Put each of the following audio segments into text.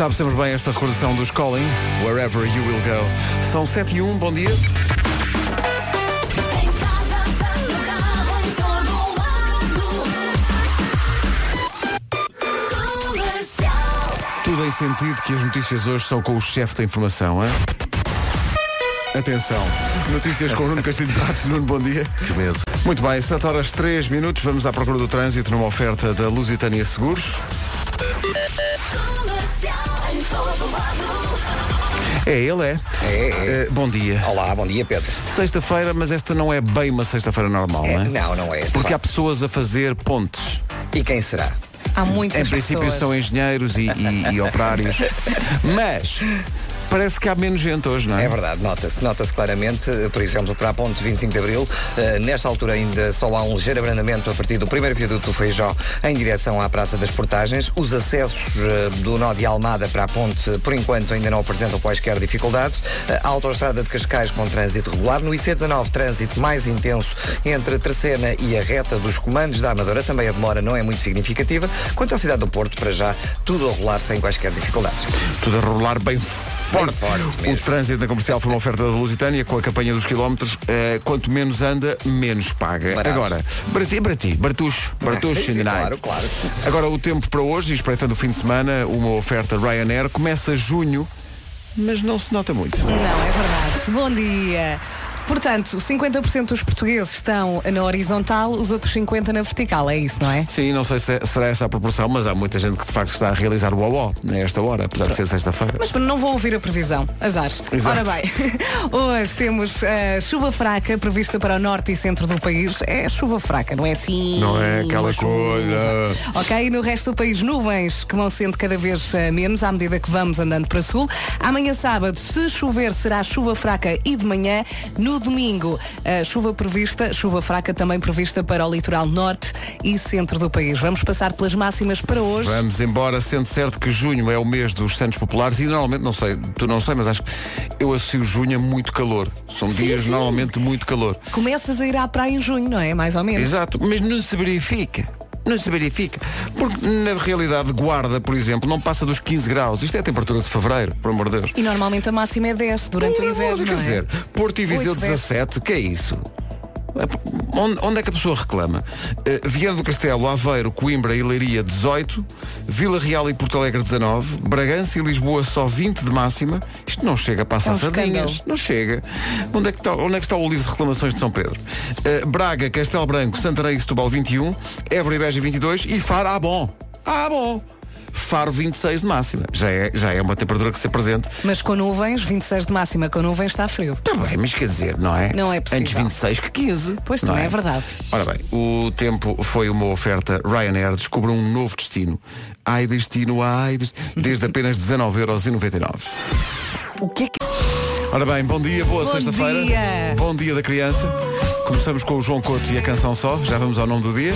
Sabe sempre bem esta recordação dos Calling, Wherever You Will Go. São 7 e 1, bom dia. Tudo em sentido que as notícias hoje são com o chefe da informação, hein? Atenção, notícias com o Nuno Castilho de Pratos. Nuno, bom dia. Que medo. Muito bem, 7 horas 3 minutos, vamos à procura do trânsito numa oferta da Lusitânia Seguros. É, ele é. É, é. Eh, bom dia. Olá, bom dia Pedro. Sexta-feira, mas esta não é bem uma sexta-feira normal, É, não é? não, não é. Porque há pessoas a fazer pontes. E quem será? Há muitas Em princípio pessoas. são engenheiros e, e- e operários. Mas parece que há menos gente hoje, não é? É verdade, nota-se, nota-se claramente, por exemplo, para a ponte 25 de Abril, eh, nesta altura ainda só há um ligeiro abrandamento a partir do primeiro viaduto do Feijó em direção à Praça das Portagens. Os acessos eh, do nó de Almada para a ponte, por enquanto, ainda não apresentam quaisquer dificuldades. Eh, A autoestrada de Cascais com trânsito regular. No IC19, trânsito mais intenso entre a Terceira e a reta dos comandos da Amadora. Também a demora não é muito significativa. Quanto à cidade do Porto, para já, tudo a rolar sem quaisquer dificuldades. Tudo a rolar bem forte. forte o trânsito na comercial foi uma oferta da Lusitânia com a campanha dos quilómetros. Eh, quanto menos anda, menos paga. Barato. Agora, para ti, para ti, Bartucho, Bartucho sim, in claro, claro. Agora o tempo para hoje, e espreitando o fim de semana, uma oferta Ryanair, começa junho, mas não se nota muito. Não, é verdade. Bom dia. Portanto, 50% dos portugueses estão na horizontal, os outros 50% na vertical, é isso, não é? Sim, não sei se é- será essa a proporção, mas há muita gente que de facto está a realizar o OO nesta hora, apesar de ser sexta-feira. Mas não vou ouvir a previsão. Azar. Exato. Ora bem, hoje temos eh, chuva fraca prevista para o norte e centro do país. É chuva fraca, não é assim? Não é aquela uma chuva. coisa. Ok, e no resto do país, nuvens que vão sendo cada vez eh, menos à medida que vamos andando para sul. Amanhã sábado, se chover, será chuva fraca e de manhã. No domingo, eh, chuva prevista, chuva fraca também prevista para o litoral norte e centro do país. Vamos passar pelas máximas para hoje. Vamos embora, sendo certo que junho é o mês dos Santos Populares e normalmente, não sei, tu não sei, mas acho que eu associo junho a muito calor. São dias sim. normalmente muito calor. Começas a ir à praia em junho, não é? Mais ou menos. Exato, mas não se verifica. Não se verifica. Porque na realidade, Guarda, por exemplo, não passa dos 15 graus. Isto é a temperatura de fevereiro, por amor de Deus. E normalmente a máxima é 10 durante o inverno, Quer não é? dizer, Porto e Viseu Oito, dez. 17, que é isso? Onde, é que a pessoa reclama? Uh, Viana do Castelo, Aveiro, Coimbra e Leiria 18, Vila Real e Porto Alegre 19, Bragança e Lisboa só 20 de máxima. Isto não chega a passar É um sardinhas. escândalo. Não chega. Onde é, que está, onde é que está o livro de reclamações de São Pedro? Uh, Braga, Castelo Branco, Santarém e Setúbal 21, Évora e Beja 22 e Faro, ah bom. Ah bom. Faro 26 de máxima. Já é, já é uma temperatura que se apresente. Mas com nuvens, 26 de máxima, com nuvens está frio. Está bem, mas quer dizer, não é? Não é possível. Antes 26 que 15. Pois não também é verdade. Ora bem, o tempo foi uma oferta Ryanair, descobriu um novo destino. Ai destino, ai destino, desde apenas 19,99€. O que é que... Ora bem, bom dia, boa sexta-feira. Bom dia da criança. Começamos com o João Couto e a canção só. Já vamos ao nome do dia.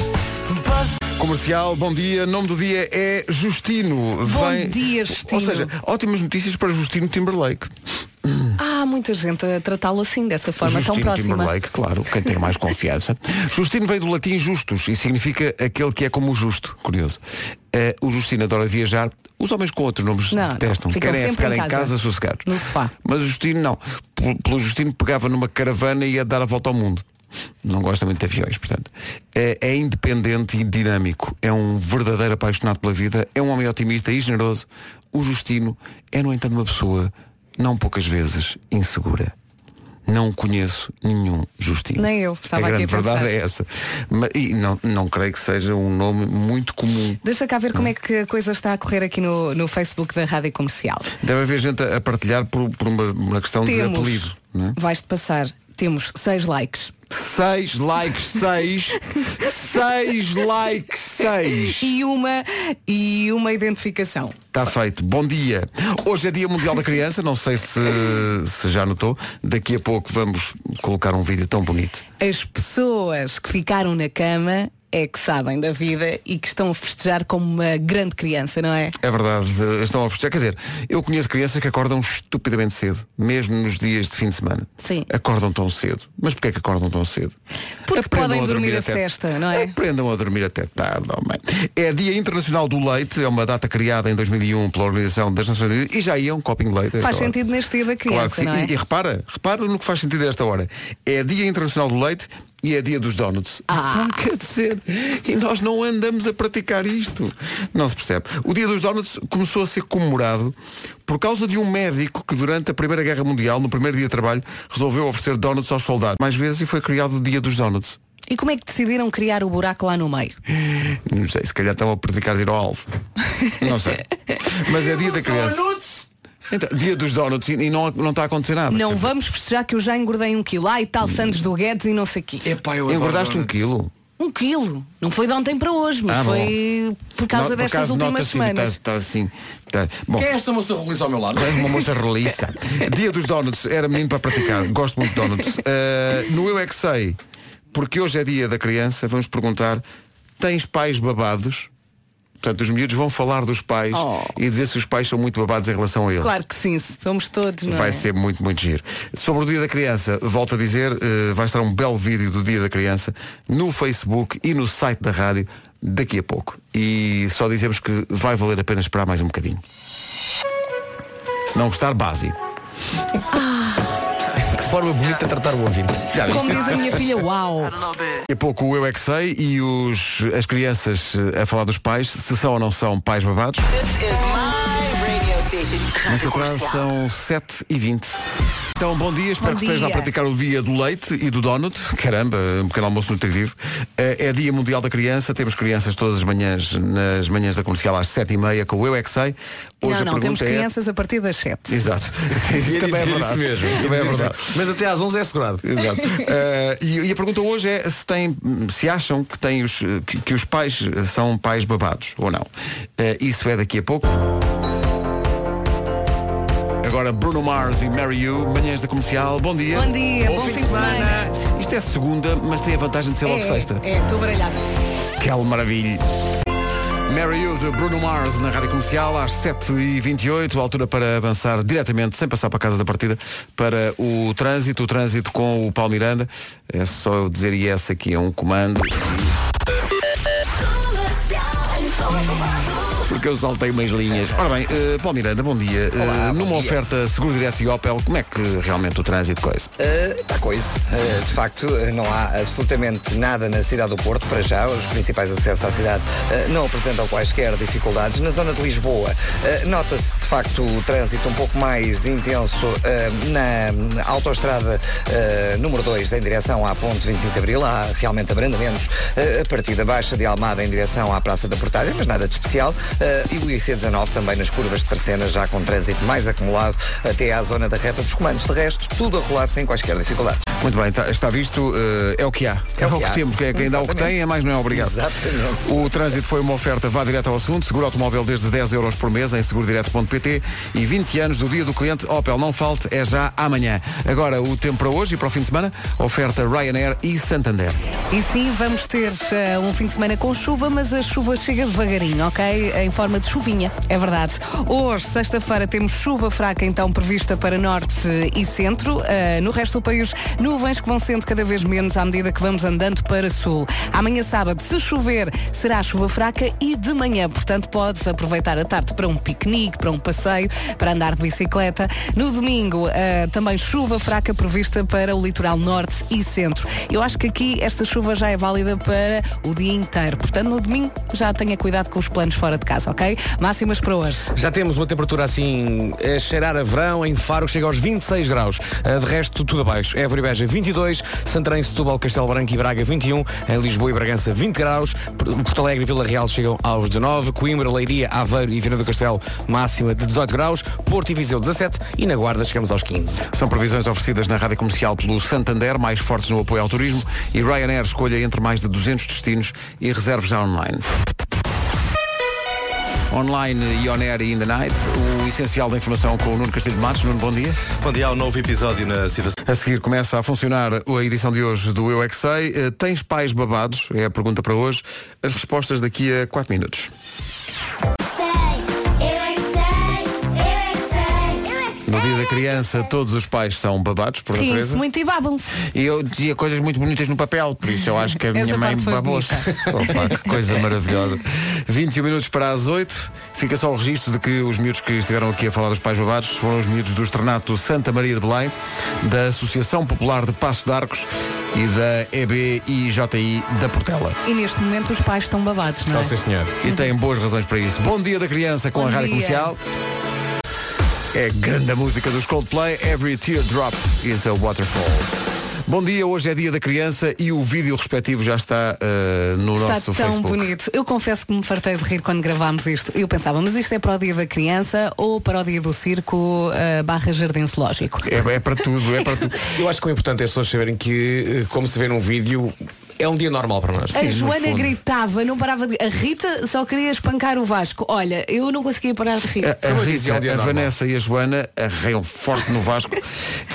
Comercial, bom dia. Nome do dia é Justino. Bom Vem- dia, Justino. Ou seja, ótimas notícias para Justino Timberlake. Há muita gente a tratá-lo assim, dessa forma tão Justino próxima. Timberlake, claro, quem tem mais confiança. Justino veio do latim justus e significa aquele que é como o justo. Curioso. Eh, o Justino adora viajar. Os homens com outros nomes Não, detestam. não, Querem é ficar em casa. casa, sossegados. No sofá. Mas o Justino não. Pelo Justino pegava numa caravana e ia dar a volta ao mundo. Não gosta muito de aviões, portanto. É, é independente e dinâmico. É um verdadeiro apaixonado pela vida. É um homem otimista e generoso. O Justino é, no entanto, uma pessoa, não poucas vezes, insegura. Não conheço nenhum Justino. Nem eu, estava a aqui grande a verdade pensar. é essa. Mas, e não, não creio que seja um nome muito comum. Deixa cá ver como é que a coisa está a correr aqui no, no Facebook da Rádio Comercial. Deve haver gente a, a partilhar por, por uma, uma questão de apelido. Temos, Não é? vais-te passar, temos 6 likes. Seis likes, seis. seis likes, seis. E uma, e uma identificação. Está feito. Bom dia. Hoje é Dia Mundial da Criança, não sei se, se já notou. Daqui a pouco vamos colocar um vídeo tão bonito. As pessoas que ficaram na cama é que sabem da vida e que estão a festejar como uma grande criança, não é? É verdade, estão a festejar. Quer dizer, eu conheço crianças que acordam estupidamente cedo, mesmo nos dias de fim de semana. Sim. Acordam tão cedo. Mas porquê é que acordam tão cedo? Porque Aprendam podem a dormir a até- não é? Aprendam a dormir até tarde, homem. É Dia Internacional do Leite, é uma data criada em 2001 pela Organização das Nações Unidas e já ia um copinho de leite. Faz hora. sentido neste dia da criança, Claro que sim. é? E, e repara, repara no que faz sentido a esta hora. É Dia Internacional do Leite e é Dia dos Donuts. Ah. Quer dizer. E nós não andamos a praticar isto. Não se percebe. O Dia dos Donuts começou a ser comemorado por causa de um médico que durante a Primeira Guerra Mundial, no primeiro dia de trabalho, resolveu oferecer donuts aos soldados. Mais vezes e foi criado o Dia dos Donuts. E como é que decidiram criar o buraco lá no meio? Não sei, se calhar estão a praticar de ir ao alvo. Não sei. Mas é dia da criança. Então, dia dos donuts e e não, não está a acontecer nada. Não vamos festejar que eu já engordei um quilo. Ai, tal Santos do Guedes e não sei o quê. Epá, eu Engordaste um quilo. Um quilo. Não foi de ontem para hoje, mas Ah, bom. foi por causa Não, destas acaso últimas nota-se, semanas. Está, está assim. Está- Bom, Quem é esta moça roliça ao meu lado? é uma moça reliça. Dia dos donuts, era menino para praticar. Gosto muito de donuts. Uh, no Eu é que sei, porque hoje é dia da criança, vamos perguntar: tens pais babados? Portanto, os miúdos vão falar dos pais Oh. e dizer se os pais são muito babados em relação a eles. Claro que sim, somos todos, Vai é? ser muito, muito giro. Sobre o Dia da Criança, volto a dizer, eh, vai estar um belo vídeo do Dia da Criança no Facebook e no site da rádio daqui a pouco. E só dizemos que vai valer a pena esperar mais um bocadinho. Se não gostar, base. Que forma bonita de tratar o ouvinte. Já Como diz a minha filha, uau! Daqui a pouco o Eu é que sei e os, as crianças eh, a falar dos pais, se são ou não são pais babados. Nesta atrás são 7 e 20 Então, bom dia, espero Bom que esteja a dia. praticar o dia do leite e do donut. Caramba, um pequeno almoço nutritivo. Eh, É Dia Mundial da Criança, temos crianças todas as manhãs, nas manhãs da comercial às 7 e meia com o Eu é que sei. Hoje não, a não, temos é. crianças a partir das 7. Exato. Isso também é verdade. Isso mesmo. Isso também é verdade. Mas até às 11 é assegurado. Exato. Eh, e, e a pergunta hoje é se, tem, se acham que, têm os, que, que os pais são pais babados ou não. Eh, isso é daqui a pouco. Agora Bruno Mars e Mary You, manhãs da comercial. Bom dia. Bom dia, bom, fim de semana. Isto é segunda, mas tem a vantagem de ser logo sexta. É, estou baralhada. Que maravilha. Mary You de Bruno Mars na Rádio Comercial às 7h28, altura para avançar diretamente, sem passar para a casa da partida, para o trânsito, o trânsito com o Paulo Miranda. É só eu dizer yes aqui a um comando. Porque eu saltei umas linhas. Ora bem, eh, Paulo Miranda, bom dia. Olá, Eh, bom numa dia. oferta Seguro Direto e Opel, como é que realmente o trânsito coisa? Está coisa. Uh, de facto, uh, não há absolutamente nada na cidade do Porto para já. Os principais acessos à cidade uh, não apresentam quaisquer dificuldades. Na zona de Lisboa, uh, nota-se de facto o trânsito um pouco mais intenso uh, na autoestrada uh, número 2 em direção à ponte 25 de Abril. Há realmente abrandamentos uh, a partir da Baixa de Almada em direção à Praça da Portagem, mas nada de especial. Uh, e o IC19 também nas curvas de terceira, já com trânsito mais acumulado até à zona da reta dos comandos. De resto, tudo a rolar sem quaisquer dificuldades. Muito bem, está, está visto, eh, é o que há. É, o que, há. temos, que é quem dá o que Exatamente. tem, é mais não é obrigado. Exatamente. O trânsito foi uma oferta, vá direto ao assunto, seguro automóvel desde 10 euros por mês em segurodireto.pt e 20 anos do dia do cliente Opel. Não falte, é já amanhã. Agora o tempo para hoje e para o fim de semana, oferta Ryanair e Santander. E sim, vamos ter eh, um fim de semana com chuva, mas a chuva chega devagarinho, ok? Em forma de chuvinha, é verdade. Hoje, sexta-feira, temos chuva fraca então prevista para norte e centro. Eh, no resto do país, nuvens que vão sendo cada vez menos à medida que vamos andando para sul. Amanhã sábado, se chover, será chuva fraca e de manhã, portanto, podes aproveitar a tarde para um piquenique, para um passeio, para andar de bicicleta. No domingo, eh, também chuva fraca prevista para o litoral norte e centro. Eu acho que aqui esta chuva já é válida para o dia inteiro. Portanto, no domingo já tenha cuidado com os planos fora de casa, ok? Máximas para hoje. Já temos uma temperatura assim a cheirar a verão, em Faro chega aos 26 graus. Ah, De resto, tudo abaixo. Évora e Beja 22, Santarém, Setúbal, Castelo Branco e Braga 21, em Lisboa e Bragança 20 graus, Porto Alegre e Vila Real chegam aos 19, Coimbra, Leiria, Aveiro e Viana do Castelo máxima de 18 graus, Porto e Viseu 17 e na Guarda chegamos aos 15. São previsões oferecidas na Rádio Comercial pelo Santander, mais fortes no apoio ao turismo, e Ryanair escolha entre mais de 200 destinos e reserve já online. Online e on air e in the night. O essencial da informação com o Nuno Castilho de Matos. Nuno, bom dia. Bom dia, há um novo episódio na situação. A seguir começa a funcionar a edição de hoje do Eu é que Sei. Eh, Tens pais babados? É a pergunta para hoje. As respostas daqui a 4 minutos. No dia da criança, todos os pais são babados, por Riem-se natureza. muito e babam-se. E eu dizia coisas muito bonitas no papel, por isso eu acho que a minha Essa mãe parte foi babou-se. Opa, que coisa maravilhosa. 21 minutos para as 8. Fica só o registro de que os miúdos que estiveram aqui a falar dos pais babados foram os miúdos do Estrenato Santa Maria de Belém, da Associação Popular de Passo de Arcos e da EBIJI da Portela. E neste momento os pais estão babados, não é? Então, sim, senhor. E têm boas razões para isso. Bom dia da criança com Bom a Rádio dia. Comercial. É grande a música dos Coldplay. Every teardrop is a waterfall. Bom dia, hoje é dia da criança e o vídeo respectivo já está eh, no Está nosso tão Facebook. bonito. Eu confesso que me fartei de rir quando gravámos isto. Eu pensava, mas isto é para o dia da criança ou para o dia do circo eh, barra jardim zoológico? É, é para tudo, é para tudo. Eu acho que o importante é as pessoas saberem que, eh, como se vê num vídeo, é um dia normal para nós. A Joana gritava, não parava de. A Rita só queria espancar o Vasco. Olha, eu não conseguia parar de rir. A, a é um Rita, a. Vanessa e a Joana arreiam forte no Vasco.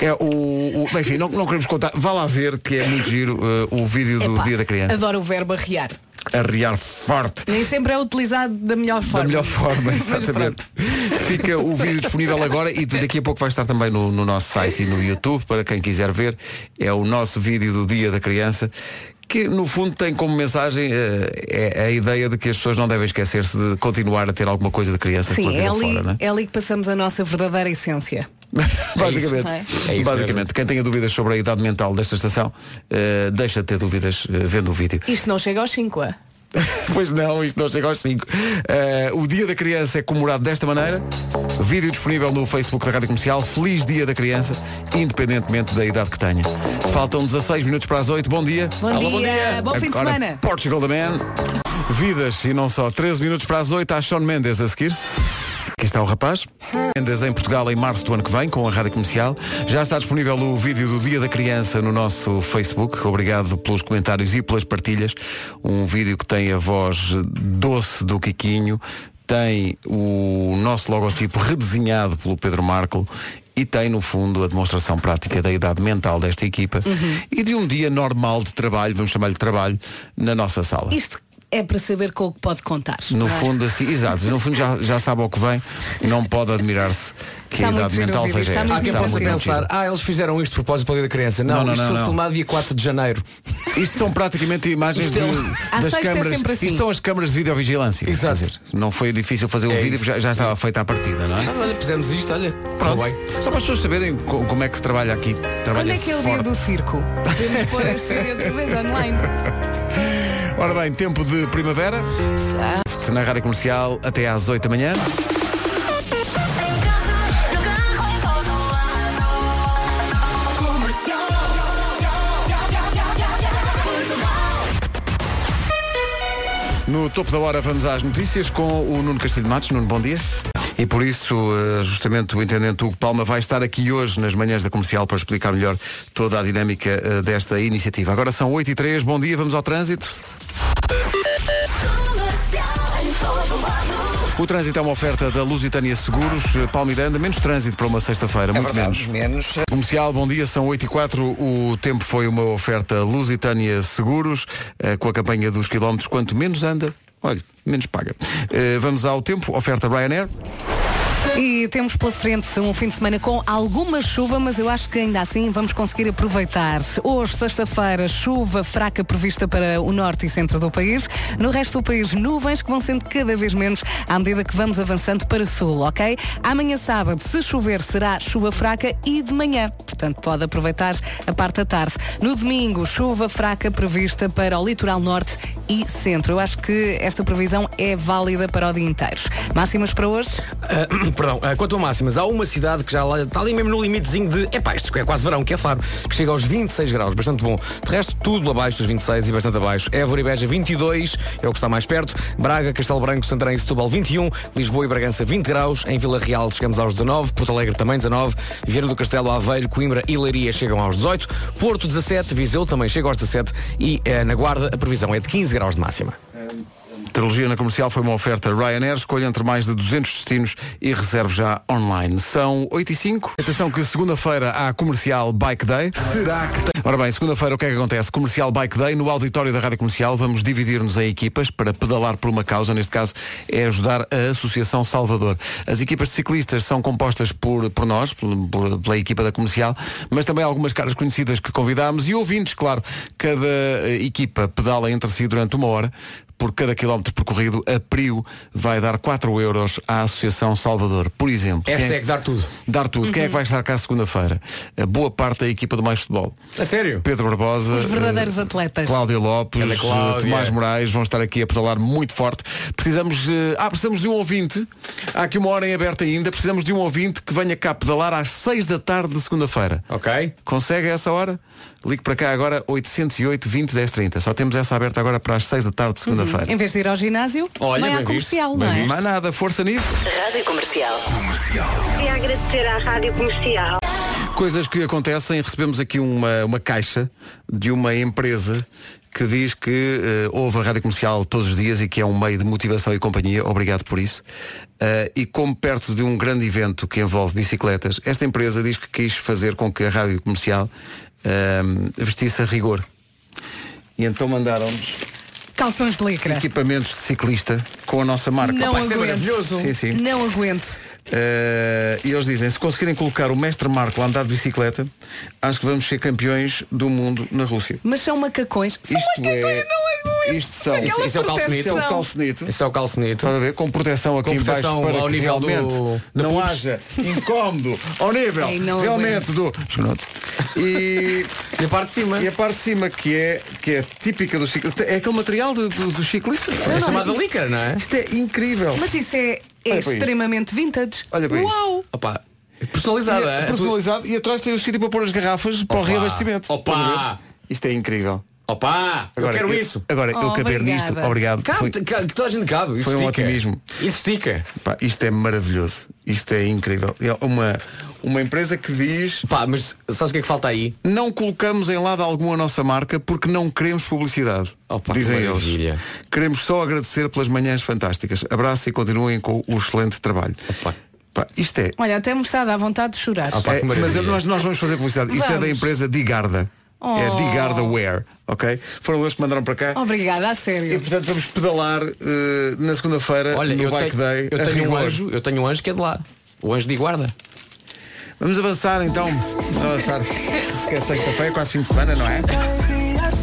É o, o- enfim, não, não queremos contar. Vá lá ver que é muito giro eh, o vídeo do Epá, dia da criança. Adoro o verbo arriar. Arriar forte. Nem sempre é utilizado da melhor forma. Da melhor forma, exatamente. Fica o vídeo disponível agora e daqui a pouco vai estar também no, no nosso site e no YouTube, para quem quiser ver. É o nosso vídeo do Dia da Criança, que no fundo tem como mensagem eh, é a ideia de que as pessoas não devem esquecer-se de continuar a ter alguma coisa de criança Sim, é ali, fora, é? é ali que passamos a nossa verdadeira essência. basicamente, não é? É isso basicamente quem tenha dúvidas sobre a idade mental desta estação, eh, deixa de ter dúvidas eh, vendo o vídeo. Isto não chega aos 5 a. Pois não, isto não chega aos 5. o Dia da Criança é comemorado desta maneira. Vídeo disponível no Facebook da Rádio Comercial. Feliz Dia da Criança, independentemente da idade que tenha. Faltam 16 minutos para as 8. Bom dia. Bom, Alô, dia, bom dia. bom fim de Agora, semana. Portugal the Man. Vidas e não só. 13 minutos para as 8. Há Sean Mendes a seguir. Aqui está o rapaz. Mendes em Portugal em março do ano que vem, com a Rádio Comercial. Já está disponível o vídeo do Dia da Criança no nosso Facebook. Obrigado pelos comentários e pelas partilhas. Um vídeo que tem a voz doce do Quiquinho, tem o nosso logotipo redesenhado pelo Pedro Marco e tem, no fundo, a demonstração prática da idade mental desta equipa e de um dia normal de trabalho, vamos chamar-lhe trabalho, na nossa sala. Isto é para saber com o que pode contar. No é? fundo, assim, exato, no fundo já, já sabe ao que vem, não pode admirar-se que Está a idade mental seja esta. Há quem possa pensar, ah, eles fizeram isto de propósito para o dia da criança. Não, Não, não, isto não, foi não. filmado dia 4 de janeiro. Isto são praticamente imagens é das é câmaras. assim. Isto são as câmaras de videovigilância. Exato. Quer dizer, não foi difícil fazer o É vídeo, já, já estava feita a partida, não é? Mas olha, fizemos isto, olha, Pronto. Só para as pessoas saberem co- como é que se trabalha aqui. Quando Trabalha é que é o dia do circo? Podemos pôr este vídeo outra vez online. Ora bem, tempo de primavera. Na Rádio Comercial até às 8 da manhã. No topo da hora vamos às notícias com o Nuno Castilho de Matos. Nuno, bom dia. E por isso, eh, justamente o Intendente Hugo Palma vai estar aqui hoje nas manhãs da comercial para explicar melhor toda a dinâmica eh, desta iniciativa. Agora são 8 e 3 bom dia, vamos ao trânsito. O trânsito é uma oferta da Lusitânia Seguros, eh, Paulo Miranda, menos trânsito para uma sexta-feira, É muito verdade, menos. menos. Comercial, bom dia, são 8 e 4 O tempo foi uma oferta Lusitânia Seguros, eh, com a campanha dos quilómetros. Quanto menos anda, olha, menos paga. Eh, vamos ao tempo, oferta Ryanair. E temos pela frente um fim de semana com alguma chuva, mas eu acho que ainda assim vamos conseguir aproveitar. Hoje, sexta-feira, chuva fraca prevista para o norte e centro do país. No resto do país, nuvens que vão sendo cada vez menos à medida que vamos avançando para sul, ok? Amanhã, sábado, se chover, será chuva fraca e de manhã. Portanto, pode aproveitar a parte da tarde. No domingo, chuva fraca prevista para o litoral norte e centro. Eu acho que esta previsão é válida para o dia inteiro. Máximas para hoje? Ah, perdão, ah, quanto a máximas, há uma cidade que já está ali mesmo no limitezinho de, epá, isto é quase verão, que é Faro, que chega aos 26 graus, bastante bom. De resto, tudo abaixo dos 26 e bastante abaixo. Évora e Beja 22, é o que está mais perto. Braga, Castelo Branco, Santarém e Setúbal 21, Lisboa e Bragança 20 graus, em Vila Real chegamos aos 19, Porto Alegre também 19, Vieira do Castelo, Aveiro, Coimbra e Leiria chegam aos 18, Porto 17, Viseu também chega aos 17 e eh, na Guarda a previsão é de 15 graus de máxima. Trilogia na comercial foi uma oferta Ryanair. Escolha entre mais de 200 destinos e reserve já online. São 8 e 5. Atenção que segunda-feira há comercial Bike Day. Será que tem... Ora bem, segunda-feira o que é que acontece? Comercial Bike Day no auditório da Rádio Comercial. Vamos dividir-nos em equipas para pedalar por uma causa. Neste caso é ajudar a Associação Salvador. As equipas de ciclistas são compostas por, por nós, por- pela equipa da comercial, mas também algumas caras conhecidas que convidámos e ouvintes, claro. Cada eh, equipa pedala entre si durante uma hora. Por cada quilómetro percorrido, a PRIO vai dar 4 euros à Associação Salvador. Por exemplo. quem- Hashtag dar tudo. Dar tudo. Quem é que vai estar cá segunda-feira? A boa parte da equipa do Mais Futebol. A sério? Pedro Barbosa. Os verdadeiros eh, atletas. Cláudia Lopes, Anda, Cláudia. eh, Tomás Moraes vão estar aqui a pedalar muito forte. Precisamos, eh, ah, precisamos de um ouvinte. Há aqui uma hora em aberto ainda. Precisamos de um ouvinte que venha cá pedalar às 6 da tarde de segunda-feira. Ok. Consegue a essa hora? Ligue para cá agora 808 20 10 30. Só temos essa aberta agora para as 6 da tarde de segunda-feira. Em vez de ir ao ginásio, Olha, vai à visto, comercial, bem não é? visto. Mais nada, força nisso. Rádio Comercial. Queria agradecer à Rádio Comercial. Coisas que acontecem, recebemos aqui uma, uma caixa de uma empresa que diz que eh, ouve a rádio comercial todos os dias e que é um meio de motivação e companhia, obrigado por isso. Eh, e como perto de um grande evento que envolve bicicletas, esta empresa diz que quis fazer com que a rádio comercial eh, vestisse a rigor. E então mandaram-nos Calções de licra. equipamentos de ciclista com a nossa marca. Não ser aguento. maravilhoso. Sim, sim. Não aguento. Eh, e eles dizem, se conseguirem colocar o mestre Marco a andar de bicicleta, acho que vamos ser campeões do mundo na Rússia. Mas são macacões. São Isto macacões, é. Isto são. Isso- isso é o calçonito. Isto é o calçonito. Esse é o calçonito. Estás a ver? Com proteção aqui Com em baixo proteção para ao que nível do- não pubs. haja incómodo ao nível Ei, realmente do e, E a parte de cima. e a parte de cima que é que é típica do ciclista é aquele material do, do, do ciclista É chamada isto, licra, não é? isto é incrível Mas isso é, é extremamente vintage. Olha para. Uau! Opa, personalizada, E é personalizado e atrás tem o sítio para pôr as garrafas para o reabastecimento Opa. Isto é incrível Opa, eu quero isso. agora eu Oh, caber obrigada. nisto obrigado Cabe, Foi- ca- que toda a gente cabe. Isso Foi um estica. otimismo. Isso estica. Pá, isto é maravilhoso. Isto é incrível. É uma, uma empresa que diz Pá, mas sabes o que é que falta aí? não colocamos em lado algum a nossa marca porque não queremos publicidade. Dizem eles. Queremos só agradecer pelas manhãs fantásticas. Abraço e continuem com o excelente trabalho. Opa. Pá, isto é. Olha, até me está a dar vontade de chorar. Opa. É, mas nós, nós vamos fazer publicidade. Isto é da empresa Digarda. É Oh. Digarda Wear, ok? Foram eles que mandaram para cá. Obrigada, a E sério. portanto vamos pedalar eh, na segunda-feira Olha, no eu Bike tenho, Day. eu tenho um anjo, eu tenho um anjo que é de lá. O anjo de guarda. Vamos avançar então. Vamos avançar. Se quer sexta-feira, quase fim de semana, não é?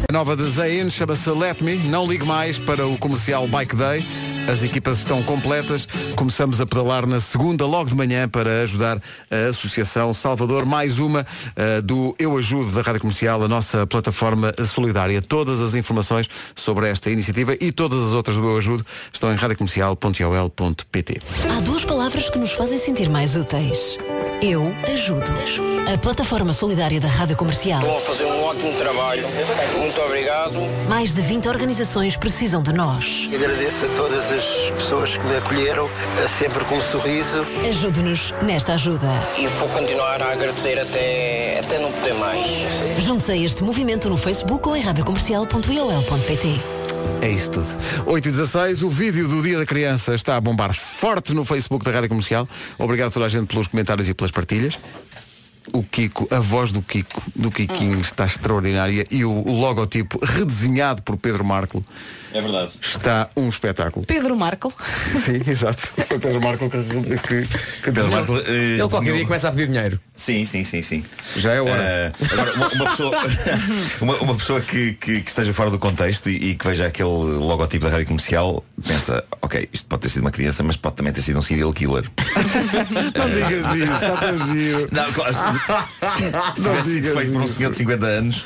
A nova de Zayn chama-se Let Me. Não ligue mais para o comercial Bike Day. As equipas estão completas. Começamos a pedalar na segunda, logo de manhã, para ajudar a Associação Salvador. Mais uma eh, do Eu Ajudo da Rádio Comercial, a nossa plataforma solidária. Todas as informações sobre esta iniciativa e todas as outras do Eu Ajudo estão em radiocomercial.ol.pt. Há duas palavras que nos fazem sentir mais úteis. Eu ajudo. A plataforma solidária da Rádio Comercial. Estão a fazer um ótimo trabalho. Muito obrigado. Mais de 20 organizações precisam de nós. Agradeço a todas as pessoas que me acolheram, eh, sempre com um sorriso. Ajude-nos nesta ajuda. E vou continuar a agradecer até, até não poder mais. Junte-se a este movimento no Facebook ou em radiocomercial.iol.pt. É isso tudo. 8 e 16 o vídeo do Dia da Criança está a bombar forte no Facebook da Rádio Comercial. Obrigado a toda a gente pelos comentários e pelas partilhas. O Kiko, a voz do Kiko, do Kikinho, está extraordinária e o, o logotipo redesenhado por Pedro Marco É verdade. está um espetáculo. Pedro Marco. Sim, exato. Foi Pedro Marco que, que, que Pedro desenhou. Marco, eh, Ele qualquer desenhou- dia começa a pedir dinheiro. Sim, sim, sim, sim. Já é hora. Eh, agora, uma, uma pessoa, uma, uma pessoa que, que- que esteja fora do contexto e, e que veja aquele logotipo da rádio comercial pensa, ok, isto pode ter sido uma criança, mas pode também ter sido um serial killer. Não digas isso, está tão giro. Não, claro, se, se Não tivesse sido feito por um senhor de 50 anos.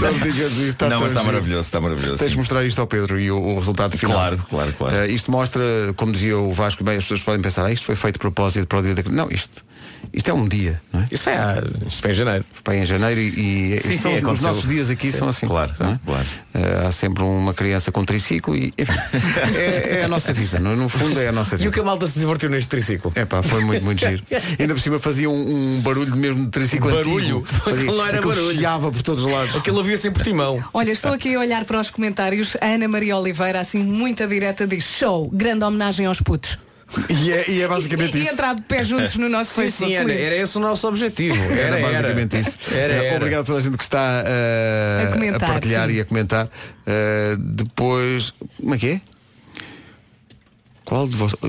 Não digas isso, está não, tão mas está giro. maravilhoso, está maravilhoso. Tens de mostrar isto ao Pedro e o, o resultado final. Claro, claro, claro. Eh, isto mostra, como dizia o Vasco, bem, as pessoas podem pensar, ah, isto foi feito de propósito para o dia da Não, isto, Isto é um dia, não é? Isso foi, há- isto foi em janeiro. Foi em janeiro e, e Sim, são- sim, os nossos dias aqui são assim. Claro, não é? claro. Eh, há sempre uma criança com triciclo e enfim, é, é a nossa vida. No, no fundo é a nossa E o vida. que a malta se divertiu neste triciclo? É pá, foi muito, muito giro. Ainda por cima fazia um, um barulho mesmo de triciclo Barulho? antigo. Não era barulho. chiava por todos os lados. Aquilo havia sempre timão. Olha, estou aqui a olhar para os comentários. A Ana Maria Oliveira, assim, muita direta, diz show, grande homenagem aos putos. E é, e é basicamente e isso. entrar de pé juntos no nosso Sim, sim, era, era esse o nosso objetivo. Era, Era, basicamente era. isso. Era, Eh, era. Obrigado a toda a gente que está eh, A comentar, partilhar sim. e a comentar. Eh, depois. Como é que é? Qual de vocês.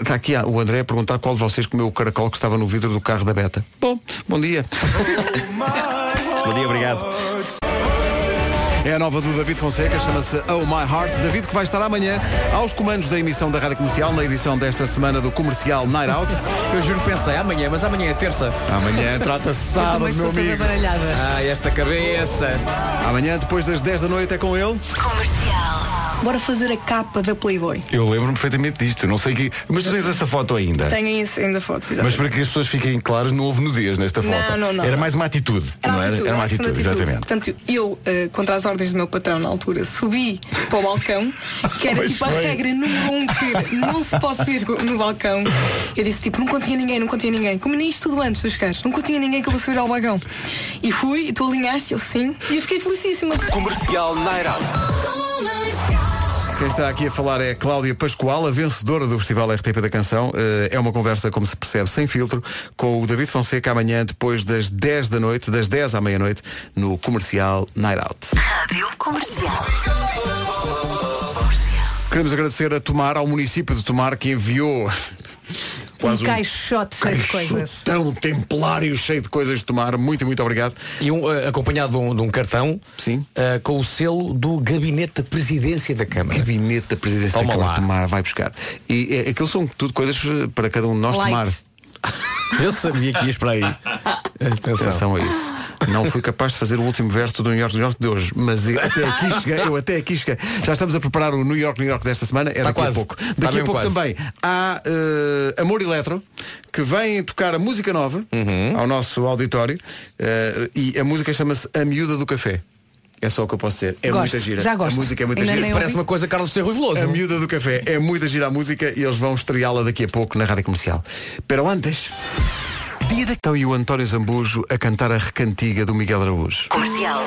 Está aqui ah, o André a perguntar qual de vocês comeu o caracol que estava no vidro do carro da Beta. Bom, bom dia. Bom dia, obrigado. É a nova do David Fonseca, chama-se Oh My Heart. David que vai estar amanhã aos comandos da emissão da Rádio Comercial, na edição desta semana do Comercial Night Out. Eu juro que pensei, amanhã, mas amanhã é terça. Amanhã trata-se de sábado, meu estou toda amigo. baralhada. Ah, esta cabeça. Amanhã, depois das 10 da noite, é com ele. Bora fazer a capa da Playboy. Eu lembro-me perfeitamente disto, não sei que. Mas tu tens essa foto ainda. Tenho isso ainda fotos, Mas exatamente. para que as pessoas fiquem claras, não houve nudez nesta Não, foto. não, não. Era mais uma atitude. Era não uma atitude, era? Era uma questão de atitude, exatamente. Portanto, eu, eh, contra as ordens do meu patrão na altura, subi para o balcão, que era tipo a regra número um que não se pode subir no balcão. Eu disse tipo, não continha ninguém, não continha ninguém. Combinei isto tudo antes dos caras, não continha ninguém que eu vou subir ao balcão. E fui, e tu alinhaste, eu sim, e eu fiquei felicíssima. Comercial Night Out. Quem está aqui a falar é Cláudia Pascoal, a vencedora do Festival RTP da Canção. Eh, É uma conversa, como se percebe, sem filtro, com o David Fonseca amanhã, depois das 10 da noite, das 10 à meia-noite, no Comercial Night Out. Rádio Comercial. Queremos agradecer a Tomar, ao município de Tomar, que enviou quase Um caixote cheio de coisas. tão templário cheio de coisas de tomar. Muito, muito obrigado. E um, eh, acompanhado de um, de um cartão Sim. eh, com o selo do Gabinete da Presidência da Câmara. Gabinete da Presidência Toma da Câmara lá. Tomar vai buscar. E é, aquilo são tudo coisas para cada um de nós Light. tomar. Eu sabia que ias para aí. Atenção. Atenção a isso. Não fui capaz de fazer o último verso do New York, New York de hoje, mas eu até aqui cheguei, eu até aqui cheguei. Já estamos a preparar o New York, New York desta semana, é Está daqui a quase. pouco. Está Daqui a mesmo pouco quase. também há eh, Amor Eletro, que vem tocar a música nova Uhum. ao nosso auditório eh, e a música chama-se A Miúda do Café. É só o que eu posso dizer. É Gosto, muita gira. já gosto. A música é muita Ainda gira. Parece ouvi. uma coisa Carlos Cerro e Veloso. A miúda do café é muita gira a música e eles vão estreá-la daqui a pouco na rádio comercial. Pero antes, dia da então, e o António Zambujo a cantar a recantiga do Miguel Araújo. Comercial.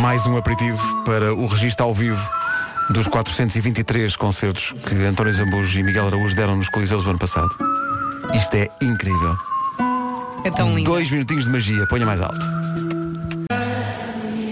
Mais um aperitivo para o registro ao vivo dos 423 concertos que António Zambujo e Miguel Araújo deram nos Coliseus do ano passado. Isto é incrível. É tão lindo. Dois minutinhos de magia, ponha mais alto.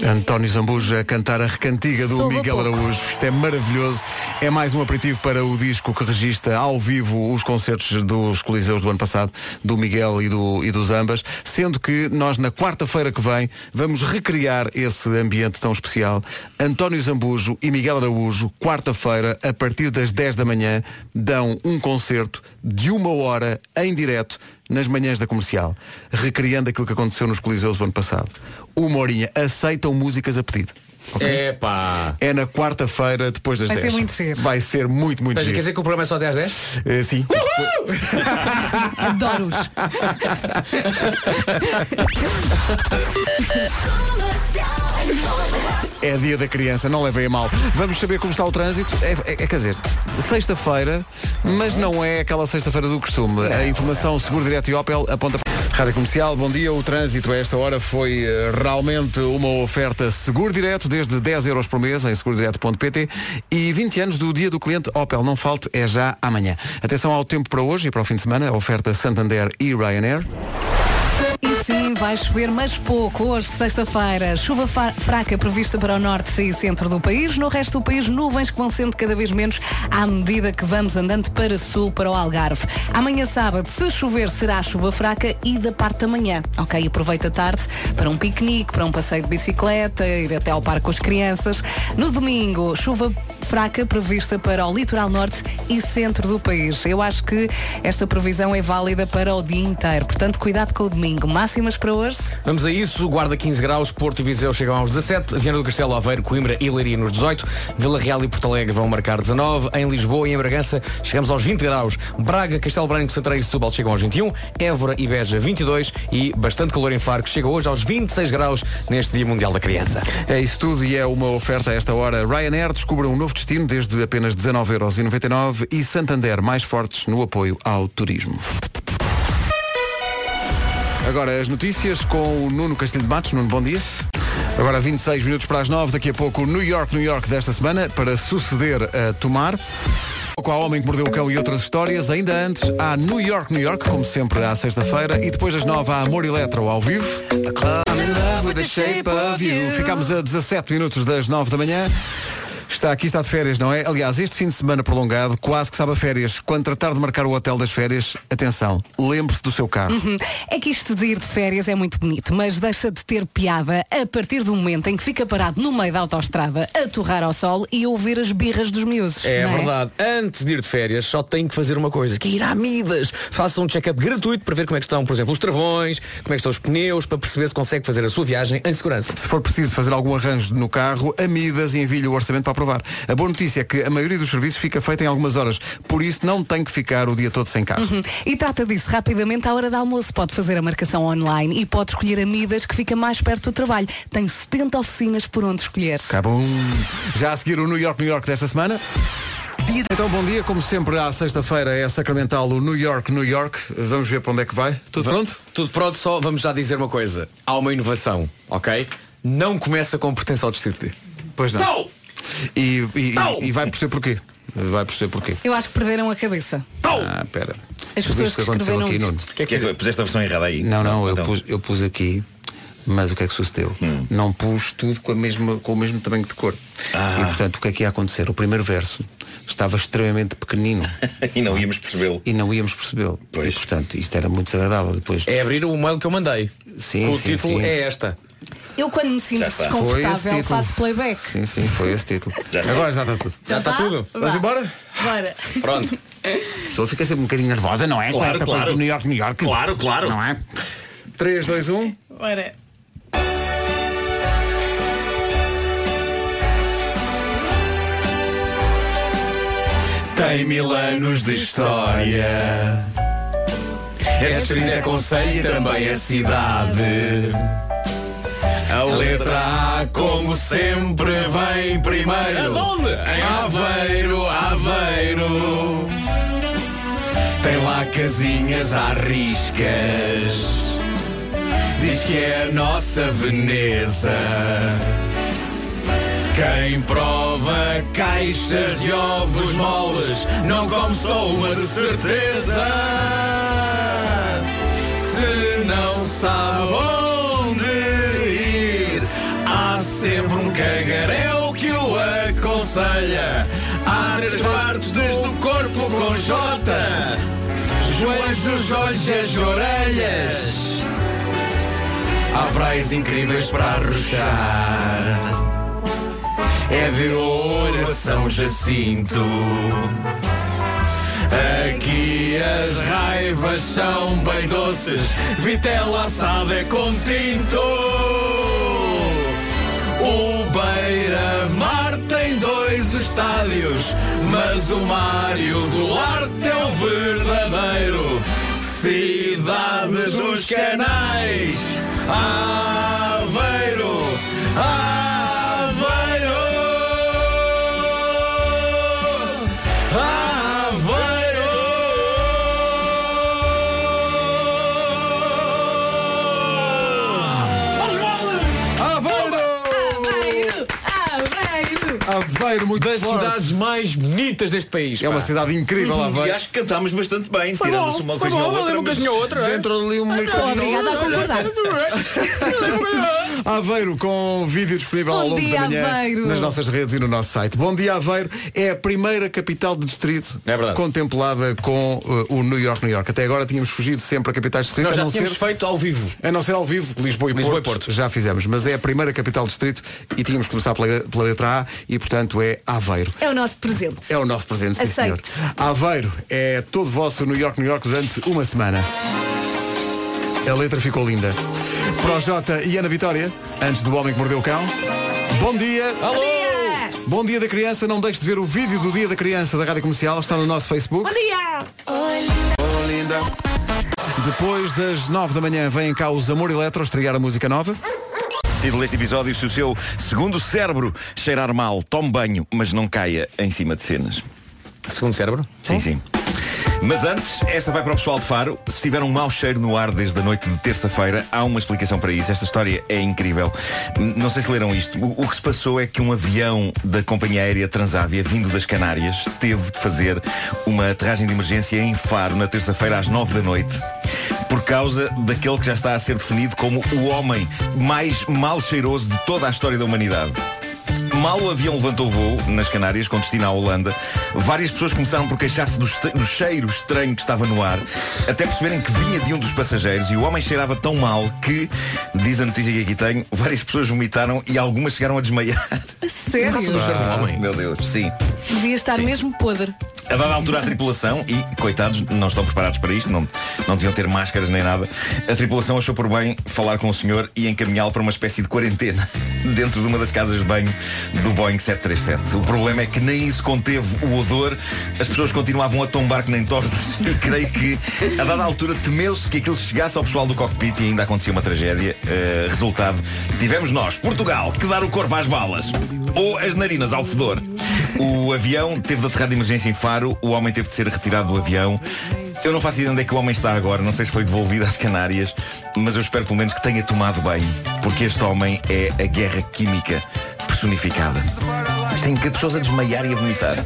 António Zambuja a cantar a recantiga do Miguel. Araújo. Isto é maravilhoso. É mais um aperitivo para o disco que registra ao vivo os concertos dos Coliseus do ano passado, do Miguel e do, e dos ambas, sendo que nós na quarta-feira que vem vamos recriar esse ambiente tão especial. António Zambujo e Miguel Araújo, quarta-feira, a partir das 10 da manhã, dão um concerto de uma hora em direto nas manhãs da comercial, recriando aquilo que aconteceu nos Coliseus do ano passado. Uma horinha, aceitam músicas a pedido. ok? Epá. É na quarta-feira, depois das Vai 10. ser muito giro. Vai ser muito, muito Mas quer dizer que o programa é só até às 10? Eh, sim. Adoro-os. É dia da criança, não levem a mal. Vamos saber como está o trânsito. É, é- é, quer dizer, sexta-feira, mas não é aquela sexta-feira do costume. A informação Seguro Direto e Opel aponta. Rádio Comercial, bom dia. O trânsito a esta hora foi eh, realmente uma oferta Seguro Direto, desde 10 euros por mês em segurodireto.pt e 20 anos do dia do cliente Opel. Não falte, é já amanhã. Atenção ao tempo para hoje e para o fim de semana. A oferta Santander e Ryanair. Vai chover, mas pouco. Hoje, sexta-feira, chuva fraca prevista para o norte e centro do país. No resto do país, nuvens que vão sendo cada vez menos à medida que vamos andando para sul, para o Algarve. Amanhã, sábado, se chover, será chuva fraca e da parte da manhã. Ok, aproveita a tarde para um piquenique, para um passeio de bicicleta, ir até ao parque com as crianças. No domingo, chuva fraca prevista para o litoral norte e centro do país. Eu acho que esta previsão é válida para o dia inteiro. Portanto, cuidado com o domingo. Máximas para hoje? Vamos a isso, Guarda 15 graus, Porto e Viseu chegam aos 17, Viana do Castelo, Aveiro, Coimbra e Leiria nos 18, Vila Real e Porto Alegre vão marcar 19, em Lisboa e em Bragança chegamos aos 20 graus, Braga, Castelo Branco, Santarém e Setúbal chegam aos 21, Évora e Beja 22 e bastante calor em Faro, que chega hoje aos 26 graus neste Dia Mundial da Criança. É isso tudo e é uma oferta a esta hora. Ryanair descobre um novo destino desde apenas 19,99€ e Santander mais fortes no apoio ao turismo. Agora as notícias com o Nuno Castilho de Matos. Nuno, bom dia. Agora 26 minutos para as 9, daqui a pouco o New York, New York desta semana, para suceder a Tomar. Com a Homem que Mordeu o Cão e outras histórias. Ainda antes, há New York, New York, como sempre, à sexta-feira. E depois das nove, há Amor Eletro ao vivo. Ficámos a 17 minutos das 9 da manhã. Está aqui, está de férias, não é? Aliás, este fim de semana prolongado quase que sabe a férias. Quando tratar de marcar o hotel das férias, atenção, lembre-se do seu carro. Uhum. É que isto de ir de férias é muito bonito, mas deixa de ter piada a partir do momento em que fica parado no meio da autoestrada a torrar ao sol e ouvir as birras dos miúdos. É não verdade. Antes de ir de férias, só tem que fazer uma coisa, que é ir à Midas. Faça um check-up gratuito para ver como é que estão, por exemplo, os travões, como é que estão os pneus, para perceber se consegue fazer a sua viagem em segurança. Se for preciso fazer algum arranjo no carro, a Midas envie-lhe o orçamento para A boa notícia é que a maioria dos serviços fica feita em algumas horas, por isso não tem que ficar o dia todo sem carro. Uhum. E trata disso rapidamente à hora do almoço. Pode fazer a marcação online e pode escolher a Midas que fica mais perto do trabalho. Tem 70 oficinas por onde escolher. Acabam. Já a seguir o New York, New York desta semana. Então, bom dia. Como sempre, à sexta-feira é sacramental o New York, New York. Vamos ver para onde é que vai. Tudo pronto? Tudo pronto, só vamos já dizer uma coisa. Há uma inovação, ok? Não começa com pertença ao distrito D. Pois não. Não! E, e- e- e vai perceber porquê. Vai perceber porquê. Eu acho que perderam a cabeça. Ah, pera. As Tu pessoas viste o que que aconteceu escreveram aqui, isto. Nuno? O que é que é? Puseste a versão errada aí? Não, não, eu, Então. pus, eu pus aqui, mas o que é que sucedeu? Hum. Não pus tudo com, a mesma, com o mesmo tamanho de cor. Ah. E portanto, o que é que ia acontecer? O primeiro verso estava extremamente pequenino e não íamos percebê-lo. e não íamos percebê-lo. E portanto, isto era muito desagradável. Depois, É abrir o mail que eu mandei. Sim, o sim, título sim. é esta. Eu quando me sinto desconfortável faço playback. Sim, sim, foi esse título. Já está. Agora já está tudo. Já está tá? tudo? Vamos embora? Bora. Pronto. A pessoa fica sempre um bocadinho nervosa, não é? Claro, coisa claro. do New York, New York. Claro, claro. Não é? 3, 2, 1. Bora. Tem mil anos de história. É distrito, é conselho e também é cidade. A letra A, como sempre, vem primeiro. Aonde? Em Aveiro, Aveiro. Tem lá casinhas à riscas. Diz que é a nossa Veneza. Quem prova caixas de ovos moles não come só uma de certeza. Se não sabe cagarel que o aconselha. Há três partes desde o corpo com J, joelhos, os olhos e as orelhas. Há praias incríveis para arrochar. É de ouro a São Jacinto. Aqui as raivas são bem doces, vitela assada é com tinto. O Beira-Mar tem dois estádios, mas o Mário Duarte é o verdadeiro. Cidade dos Canais, Aveiro, Aveiro, Aveiro! Muito Das forte. cidades mais bonitas deste país. É uma pá. cidade incrível, E Aveiro. acho que cantámos bastante bem, Foi tirando-se uma Aveiro com vídeo disponível Bom ao longo dia, da manhã Aveiro. nas nossas redes e no nosso site. Bom dia Aveiro é a primeira capital de distrito É verdade. contemplada com uh, o New York, New York. Até agora tínhamos fugido sempre a capitais de distrito, Nós a já não, tínhamos ser, feito ao vivo. a não ser ao vivo, Lisboa e, Lisboa e Porto, Porto. Já fizemos, mas é a primeira capital de distrito e tínhamos que começar pela, pela letra A e portanto é Aveiro. É o nosso presente. É o nosso presente, sim senhor. Aveiro é todo vosso New York, New York durante uma semana. A letra ficou linda. Projota e Ana Vitória, antes do Homem que Mordeu o Cão. Bom dia! Alô! Bom dia da criança, não deixe de ver o vídeo do Dia da Criança da Rádio Comercial, está no nosso Facebook. Bom dia! Oh, linda. Depois das nove da manhã vêm cá os Amor Eletro estrear a música nova. Título deste episódio, se o seu segundo cérebro cheirar mal, tome banho, mas não caia em cima de cenas. Segundo cérebro? Sim, sim. Mas antes, esta vai para o pessoal de Faro. Se tiver um mau cheiro no ar desde a noite de terça-feira, há uma explicação para isso. Esta história é incrível. Não sei se leram isto. O, o que se passou é que um avião da companhia aérea Transávia, vindo das Canárias, teve de fazer uma aterragem de emergência em Faro na terça-feira às nove da noite. Por causa daquele que já está a ser definido como o homem mais mal cheiroso de toda a história da humanidade. Mal o avião levantou voo nas Canárias, com destino à Holanda, várias pessoas começaram por queixar-se do, do cheiro estranho que estava no ar, até perceberem que vinha de um dos passageiros e o homem cheirava tão mal que, diz a notícia que aqui tenho, várias pessoas vomitaram e algumas chegaram a desmaiar. Sério? Ah, Meu Deus, sim. Devia estar mesmo podre. A dada altura a tripulação, e coitados, não estão preparados para isto, não, não deviam ter máscaras nem nada, a tripulação achou por bem falar com o senhor e encaminhá-lo para uma espécie de quarentena dentro de uma das casas de banho do Boeing 737. O problema é que nem isso conteve o odor, as pessoas continuavam a tombar que nem tortas e creio que a dada altura temeu-se que aquilo chegasse ao pessoal do cockpit e ainda acontecia uma tragédia. Eh, resultado, tivemos nós, Portugal, que dar o corpo às balas ou as narinas ao fedor. O avião teve de aterrar de emergência em Faro, o homem teve de ser retirado do avião. Eu não faço ideia onde é que o homem está agora, não sei se foi devolvido às Canárias, mas eu espero pelo menos que tenha tomado bem, porque este homem é a guerra química personificada. Tem que pessoas a desmaiar e a vomitar.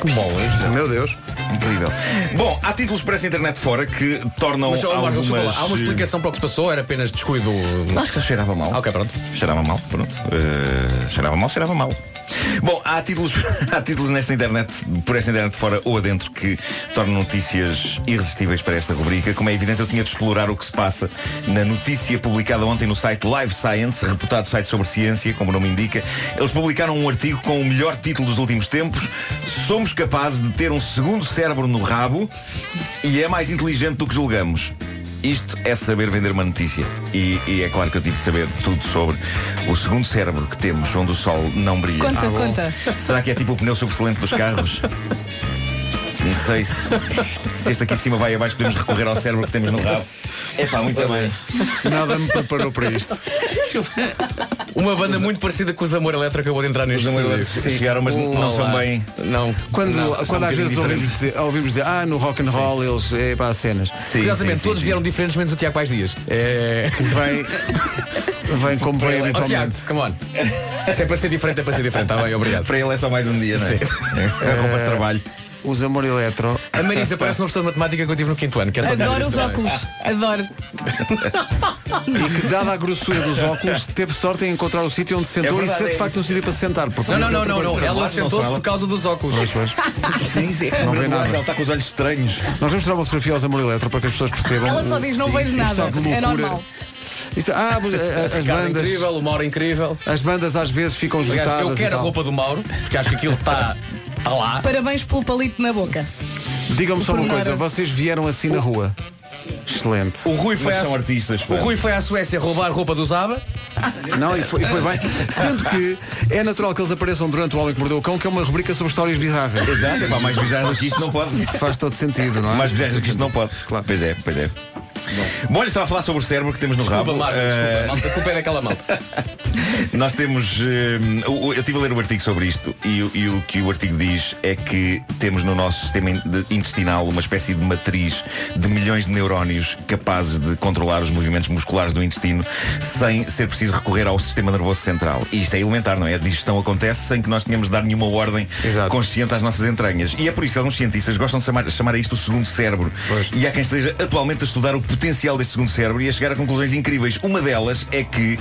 Que bom, hein? Meu Deus. Incrível. Bom, há títulos para essa internet fora que tornam Mas, oh, algumas... lá, há uma explicação para o que se passou, era apenas descuido. Acho que cheirava mal. Ok, pronto. Cheirava mal, pronto. Eh, cheirava mal, cheirava mal. Bom, há títulos, há títulos nesta internet, por esta internet fora ou adentro, que tornam notícias irresistíveis para esta rubrica. Como é evidente, eu tinha de explorar o que se passa na notícia publicada ontem no site Live Science, reputado site sobre ciência, como o nome indica. Eles publicaram um artigo com o melhor título dos últimos tempos. Somos capazes de ter um segundo cérebro no rabo e é mais inteligente do que julgamos. Isto é saber vender uma notícia. E, e é claro que eu tive de saber tudo sobre o segundo cérebro que temos, onde o sol não brilha. Conta, bom. conta. Será que é tipo o pneu sobressalente dos carros? Não sei se, se este aqui de cima vai abaixo, podemos recorrer ao cérebro que temos no rabo. É pá, muito bem. Nada me preparou para isto. Uma banda muito parecida com os Amor Eletro acabou de entrar neste estúdio. Chegaram, mas não são Olá. bem- Não. Quando, Não, são quando um às vezes ouvimos dizer, ouvimos dizer, ah, no rock and roll eles é para as cenas. Curiosamente, todos vieram diferentes, menos o Tiago Pais Dias. É... Vem, vem como vem Oh, Tiago, come on. Se é para ser diferente, é para ser diferente. Está bem, obrigado. Para ele é só mais um dia, não é? É roupa de trabalho. Os Amor Eletro. A Marisa parece uma pessoa de matemática que eu tive no quinto ano. Que é só Adoro os também. óculos. Adoro. E que, dada a grossura dos óculos, teve sorte em encontrar o sítio onde se sentou É verdade, e ser de é facto um sítio para se sentar. Não, não, não, não, não. Ela sentou-se por causa dos óculos. Pois, pois. Sim, sim. Não vê nada. Ela está com os olhos estranhos. Nós vamos tirar uma fotografia aos Amor Eletro para que as pessoas percebam. Ela só diz, não vejo nada. É normal. Isto- ah, mas, eh, as Ricardo bandas. incrível, o Mauro incrível. As bandas às vezes ficam Aliás, juntadas. eu quero a roupa do Mauro, porque acho que aquilo está está lá. Parabéns pelo palito na boca. Digam-me só uma coisa, vocês vieram assim na rua. Excelente. O Rui foi, Mas à, são artistas. o pá. Rui foi à Suécia roubar roupa do Zaba. Não, e foi, e foi bem. Sendo que é natural que eles apareçam durante o Homem que Mordeu o Cão, que é uma rubrica sobre histórias bizarras. Exato, é pá, mais bizarro do que isto não pode. Faz todo sentido, não é? Mais bizarro do que isto não pode. Claro. Pois é, pois é. Bom, olha, estava a falar sobre o cérebro que temos no Desculpa, rabo. Marco, Eh, desculpa. Malta, a culpa é daquela malta. Nós temos. eh, o- o- eu estive a ler o artigo sobre isto e, o- e o que o artigo diz é que temos no nosso sistema in- de- intestinal uma espécie de matriz de milhões de neurónios capazes de controlar os movimentos musculares do intestino sem ser preciso recorrer ao sistema nervoso central. E isto é elementar, não é? A digestão acontece sem que nós tenhamos de dar nenhuma ordem Exato. consciente às nossas entranhas. E é por isso que alguns cientistas gostam de chamar, chamar a isto o segundo cérebro. E há quem esteja atualmente a estudar o potencial deste segundo cérebro e a chegar a conclusões incríveis. Uma delas é que,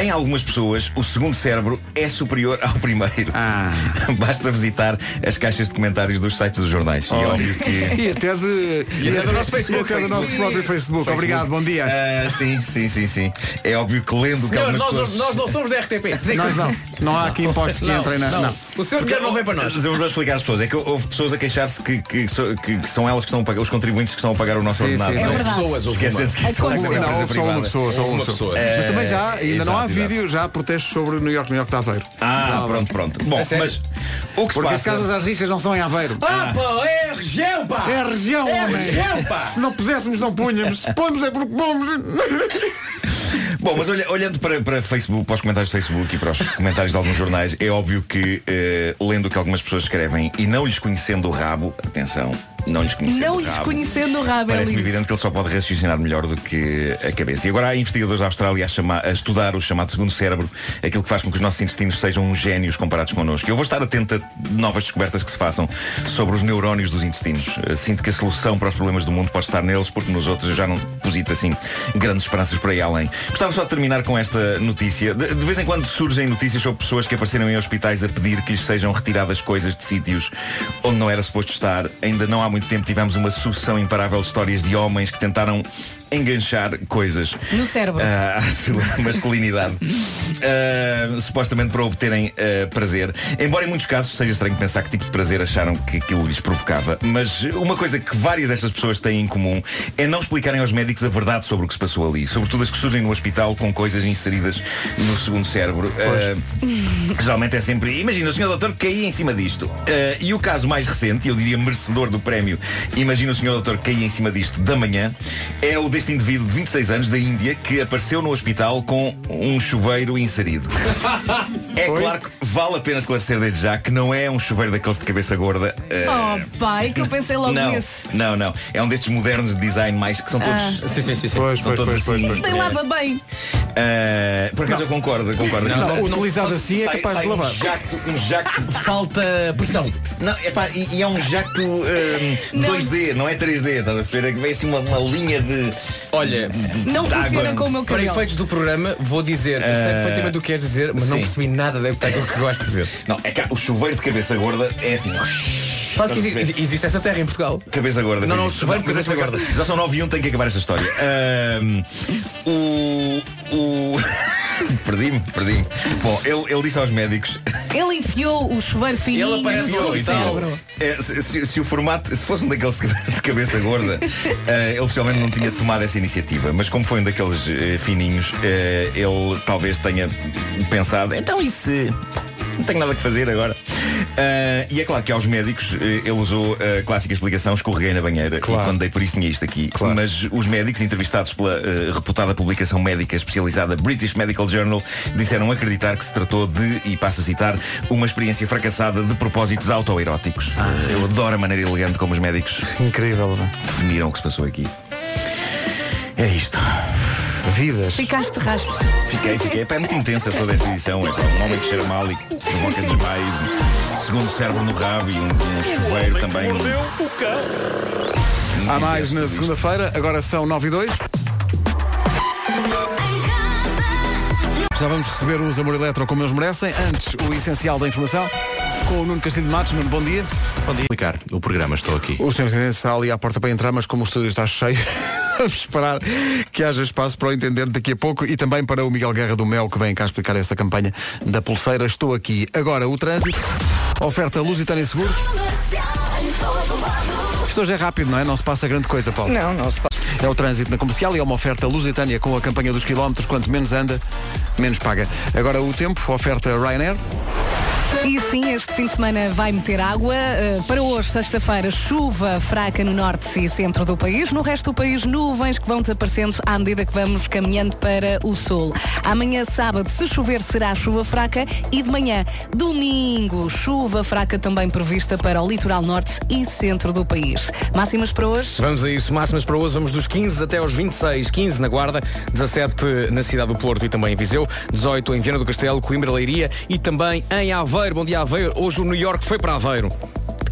em algumas pessoas, o segundo cérebro é superior ao primeiro. Ah. Basta visitar as caixas de comentários dos sites dos jornais. E é óbvio que. E até de. E até do nosso Facebook, E até do nosso Facebook. próprio Facebook. Obrigado, bom dia. Ah, sim, sim, sim, sim. É óbvio que lendo que Senhor, algumas nós, pessoas... nós não somos da RTP. Nós não. Não há aqui impostos que Não, entrem na. não. Não. O seu dinheiro não vem para nós. Vou explicar às pessoas. É que houve pessoas a queixar-se que, que, que- que são elas que estão a pagar, os contribuintes que estão a pagar o nosso Sim, ordenado. sim, É não sim. Pessoas, houve Esquecendo que isto é uma Não, empresa só uma pessoa, só uma pessoa. Mas também já, ainda não há Exato, exato. vídeo, já há protestos sobre New York, New York de Aveiro. Ah, pronto, pronto. Bom, É sério? mas o que se Porque as passa... casas às riscas não são em Aveiro. Ah, pá, é a região, pá! É a região, É a homem. região, pá! Se não puséssemos, não punhamos. Se pomos é porque pomos. Bom, mas olha- olhando para, para Facebook, para os comentários do Facebook e para os comentários de alguns jornais, é óbvio que, eh, lendo o que algumas pessoas escrevem e não lhes conhecendo o rabo, atenção, não lhes conhecendo Não o rabo, conhecendo o rabo, é Parece-me evidente que ele só pode raciocinar melhor do que a cabeça. E agora há investigadores da Austrália a, chama- a estudar o chamado segundo cérebro, aquilo que faz com que os nossos intestinos sejam uns génios comparados connosco. Eu vou estar atento a novas descobertas que se façam sobre os neurónios dos intestinos. Eh, Sinto que a solução para os problemas do mundo pode estar neles, porque nos outros eu já não deposito assim grandes esperanças por aí além. Gostava só de terminar com esta notícia. De, de vez em quando surgem notícias sobre pessoas que apareceram em hospitais a pedir que lhes sejam retiradas coisas de sítios onde não era suposto estar. Ainda não há muito tempo tivemos uma sucessão imparável de histórias de homens que tentaram enganchar coisas. No cérebro. ah, à sua masculinidade. Ah, supostamente para obterem ah, prazer. Embora em muitos casos seja estranho pensar que tipo de prazer acharam que aquilo lhes provocava mas uma coisa que várias destas pessoas têm em comum é não explicarem aos médicos a verdade sobre o que se passou ali. Sobretudo as que surgem no hospital com coisas inseridas no segundo cérebro. Ah, geralmente é sempre imagina o senhor doutor caía em cima disto. Ah, e o caso mais recente, eu diria merecedor do prémio imagina o senhor doutor caía em cima disto da manhã é o deste indivíduo de 26 anos da Índia que apareceu no hospital com um chuveiro inserido é claro que vale a pena esclarecer desde já que não é um chuveiro daqueles de cabeça gorda Ah, Oh, pai, que eu pensei logo não, nesse. não, não. É um destes modernos de design mais que são todos. Sim, sim, sim. sim. Pois, pois, todos pois, pois, assim. pois. Nem lava bem. Ah, por acaso eu concordo, eu concordo. Não, Não, não, utilizado assim é sai- capaz de lavar. Um jacto, um jacto. Falta pressão. Não, epá, e, e é um jacto ah, Não. 2D, não é 3D, estás a ver? É que vem assim uma, uma linha de. Olha, Não D'água. funciona com o meu para cabelo. efeitos do programa, vou dizer, eu sei Eh, perfeitamente o que queres dizer, mas não sim. percebi nada da daquilo que gosto de dizer. Não, é que o chuveiro de cabeça gorda é assim. Sabes que exi- existe essa terra em Portugal? Cabeça gorda. Não, não, chuveiro de cabeça gorda. Já são 9 e 1, tem que acabar esta história. Ahm, o. O. perdi-me, perdi-me. Bom, ele, ele disse aos médicos. Ele enfiou o chuveiro fininho Ele aparece no hospital. É, se, se- se o formato, se fosse um daqueles de cabe- de cabeça gorda, eh, ele possivelmente não tinha tomado essa iniciativa. Mas como foi um daqueles eh, fininhos, eh, ele talvez tenha pensado, então e se não tenho nada que fazer agora. Ah, e é claro que aos médicos eh, ele usou a clássica explicação, escorreguei na banheira. E quando dei por isso tinha isto aqui. Mas os médicos, entrevistados pela eh, reputada publicação médica especializada British Medical Journal, disseram acreditar que se tratou de, e passo a citar, uma experiência fracassada de propósitos autoeróticos. Eu adoro a maneira elegante como os médicos Incrível, não é? definiram o que se passou aqui. É isto. Vidas. Ficaste de rastros. Fiquei, fiquei. Epá, É muito intensa toda esta edição. É pá, um homem que cheira mal e provoca desmaios. Segundo cérebro no rabo e um, um chuveiro também. Há mais na segunda-feira, agora são 9 e 2. Já vamos receber os Amor Eletro como eles merecem. Antes, o essencial da informação. Com o Nuno Castilho de Matos. Nuno, bom dia. Bom dia. Explicar o programa, estou aqui. O Sr. Intendente está ali à porta para entrar, mas como o estúdio está cheio, vamos esperar que haja espaço para o Intendente daqui a pouco e também para o Miguel Guerra do Mel, que vem cá explicar essa campanha da pulseira. Estou aqui. Agora, o trânsito. Oferta Lusitânia Seguros. Isto hoje é rápido, não é? Não se passa grande coisa, Paulo. Não, não se passa. É o trânsito na comercial e é uma oferta Lusitânia com a campanha dos quilómetros. Quanto menos anda, menos paga. Agora o tempo, oferta Ryanair. E sim, este fim de semana vai meter água. Uh, para hoje, sexta-feira, chuva fraca no norte e centro do país. No resto do país, nuvens que vão desaparecendo à medida que vamos caminhando para o sul. Amanhã, sábado, se chover, será chuva fraca. E de manhã, domingo, chuva fraca também prevista para o litoral norte e centro do país. Máximas para hoje? Vamos a isso, máximas para hoje, vamos dos 15 até aos 26, 15 na Guarda, 17 na cidade do Porto e também em Viseu, 18 em Viana do Castelo, Coimbra, Leiria e também em Aveiro. Bom dia Aveiro, hoje o New York foi para Aveiro.